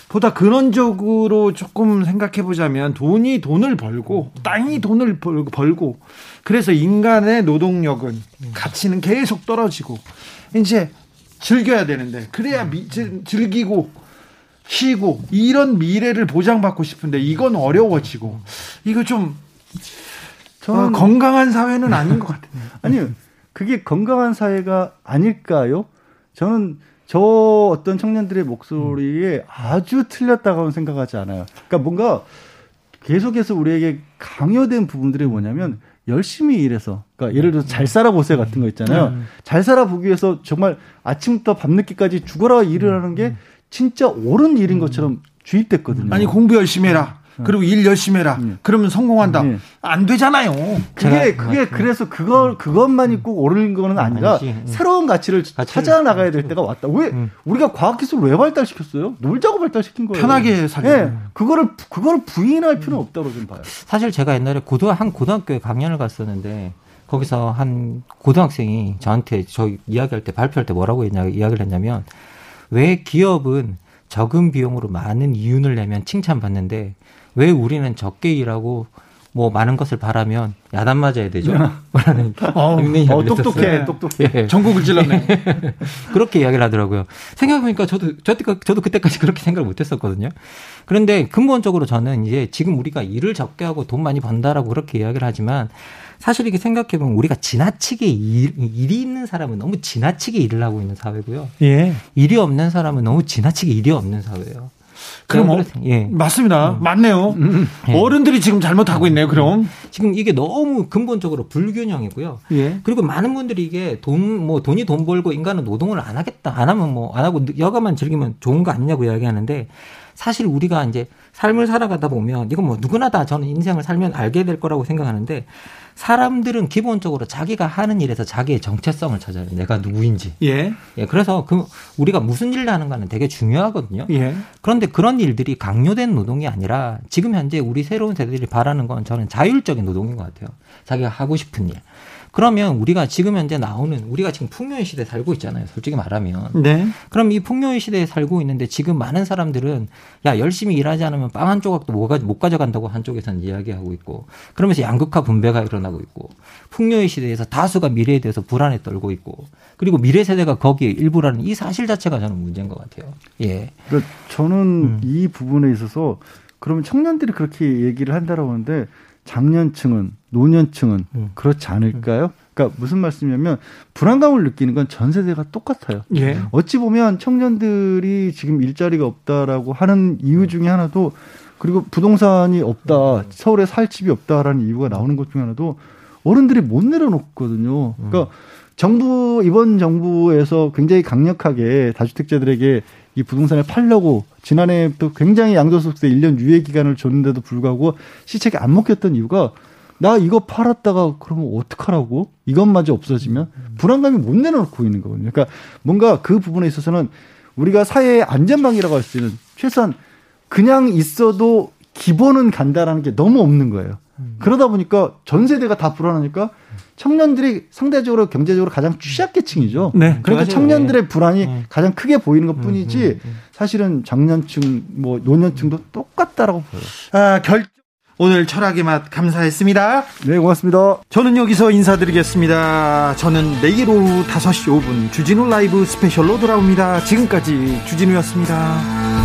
보다 근원적으로 조금 생각해 보자면 돈이 돈을 벌고 땅이 돈을 벌고 그래서 인간의 노동력은 가치는 계속 떨어지고 이제 즐겨야 되는데 그래야 미, 즐기고 쉬고 이런 미래를 보장받고 싶은데 이건 어려워지고 이거 좀 저는 어, 건강한 사회는 아닌 것 같아요. 아니요. 그게 건강한 사회가 아닐까요? 저는 저 어떤 청년들의 목소리에 아주 틀렸다고 생각하지 않아요. 그러니까 뭔가 계속해서 우리에게 강요된 부분들이 뭐냐면 열심히 일해서 그러니까 예를 들어서 잘 살아보세요 같은 거 있잖아요. 음. 잘 살아보기 위해서 정말 아침부터 밤늦게까지 죽어라 일을 하는 게 진짜 옳은 일인 것처럼 주입됐거든요. 아니 공부 열심히 해라. 네. 그리고 일 열심히 해라. 네. 그러면 성공한다. 네. 안 되잖아요. 그게 그게 그래서 그걸 그것만이 꼭 옳은 거는 아니라 아니지. 새로운 가치를 가치. 찾아 나가야 될 때가 왔다. 왜 음. 우리가 과학 기술을 왜 발달시켰어요? 놀자고 발달시킨 거예요. 편하게 살려. 네. 그거를 그거를 부인할 필요는 없다고 좀 봐요. 사실 제가 옛날에 고등 한 고등학교에 강연을 갔었는데 거기서 한 고등학생이 저한테 저 이야기할 때 발표할 때 뭐라고 했냐 이야기를 했냐면 왜 기업은 적은 비용으로 많은 이윤을 내면 칭찬받는데 왜 우리는 적게 일하고 뭐 많은 것을 바라면 야단 맞아야 되죠? 라는 어, 어, 똑똑해, 똑똑해. 예. 전국을 찔렀네. 그렇게 이야기를 하더라고요. 생각해보니까 저도, 저도, 저도 그때까지 그렇게 생각을 못 했었거든요. 그런데 근본적으로 저는 이제 지금 우리가 일을 적게 하고 돈 많이 번다라고 그렇게 이야기를 하지만 사실 이렇게 생각해보면 우리가 지나치게 일, 일이 있는 사람은 너무 지나치게 일을 하고 있는 사회고요. 예. 일이 없는 사람은 너무 지나치게 일이 없는 사회예요. 그럼 어, 예. 맞습니다. 음. 맞네요. 음. 예. 어른들이 지금 잘못하고 있네요. 그럼 지금 이게 너무 근본적으로 불균형이고요. 예. 그리고 많은 분들이 이게 돈 뭐 돈이 돈 벌고 인간은 노동을 안 하겠다. 안 하면 뭐 안 하고 여가만 즐기면 좋은 거 아니냐고 이야기하는데 사실 우리가 이제 삶을 살아가다 보면 이건 뭐 누구나 다 저는 인생을 살면 알게 될 거라고 생각하는데 사람들은 기본적으로 자기가 하는 일에서 자기의 정체성을 찾아요. 내가 누구인지. 예. 예. 그래서 그 우리가 무슨 일을 하는가는 되게 중요하거든요. 예. 그런데 그런 일들이 강요된 노동이 아니라 지금 현재 우리 새로운 세대들이 바라는 건 저는 자율적인 노동인 것 같아요. 자기가 하고 싶은 일. 그러면 우리가 지금 현재 나오는 우리가 지금 풍요의 시대에 살고 있잖아요. 솔직히 말하면. 네. 그럼 이 풍요의 시대에 살고 있는데 지금 많은 사람들은 야 열심히 일하지 않으면 빵 한 조각도 못 가져간다고 한쪽에서는 이야기하고 있고 그러면서 양극화 분배가 일어나고 있고 풍요의 시대에서 다수가 미래에 대해서 불안에 떨고 있고 그리고 미래 세대가 거기에 일부라는 이 사실 자체가 저는 문제인 것 같아요. 예. 그러니까 저는 음. 이 부분에 있어서 그러면 청년들이 그렇게 얘기를 한다라고 하는데 장년층은 노년층은 음. 그렇지 않을까요? 그러니까 무슨 말씀이냐면 불안감을 느끼는 건 전 세대가 똑같아요. 예. 어찌 보면 청년들이 지금 일자리가 없다라고 하는 이유 중에 하나도 그리고 부동산이 없다, 서울에 살 집이 없다라는 이유가 나오는 것 중에 하나도 어른들이 못 내려놓거든요. 그러니까 음. 정부 이번 정부에서 굉장히 강력하게 다주택자들에게 이 부동산을 팔려고 지난해 또 굉장히 양도소득세 1년 유예 기간을 줬는데도 불구하고 시책이 안 먹혔던 이유가 나 이거 팔았다가 그러면 어떡하라고? 이것마저 없어지면 불안감이 못 내려놓고 있는 거거든요. 그러니까 뭔가 그 부분에 있어서는 우리가 사회의 안전망이라고 할 수 있는 최소한 그냥 있어도 기본은 간다라는 게 너무 없는 거예요. 그러다 보니까 전 세대가 다 불안하니까 청년들이 상대적으로 경제적으로 가장 취약계층이죠. 네, 그러니까 청년들의 네. 불안이 네. 가장 크게 보이는 것 뿐이지 음, 음, 음. 사실은 장년층, 뭐 노년층도 똑같다라고 보여요. 아, 결 오늘 철학의 맛 감사했습니다. 네, 고맙습니다. 저는 여기서 인사드리겠습니다. 저는 내일 오후 5시 5분 주진우 라이브 스페셜로 돌아옵니다. 지금까지 주진우였습니다.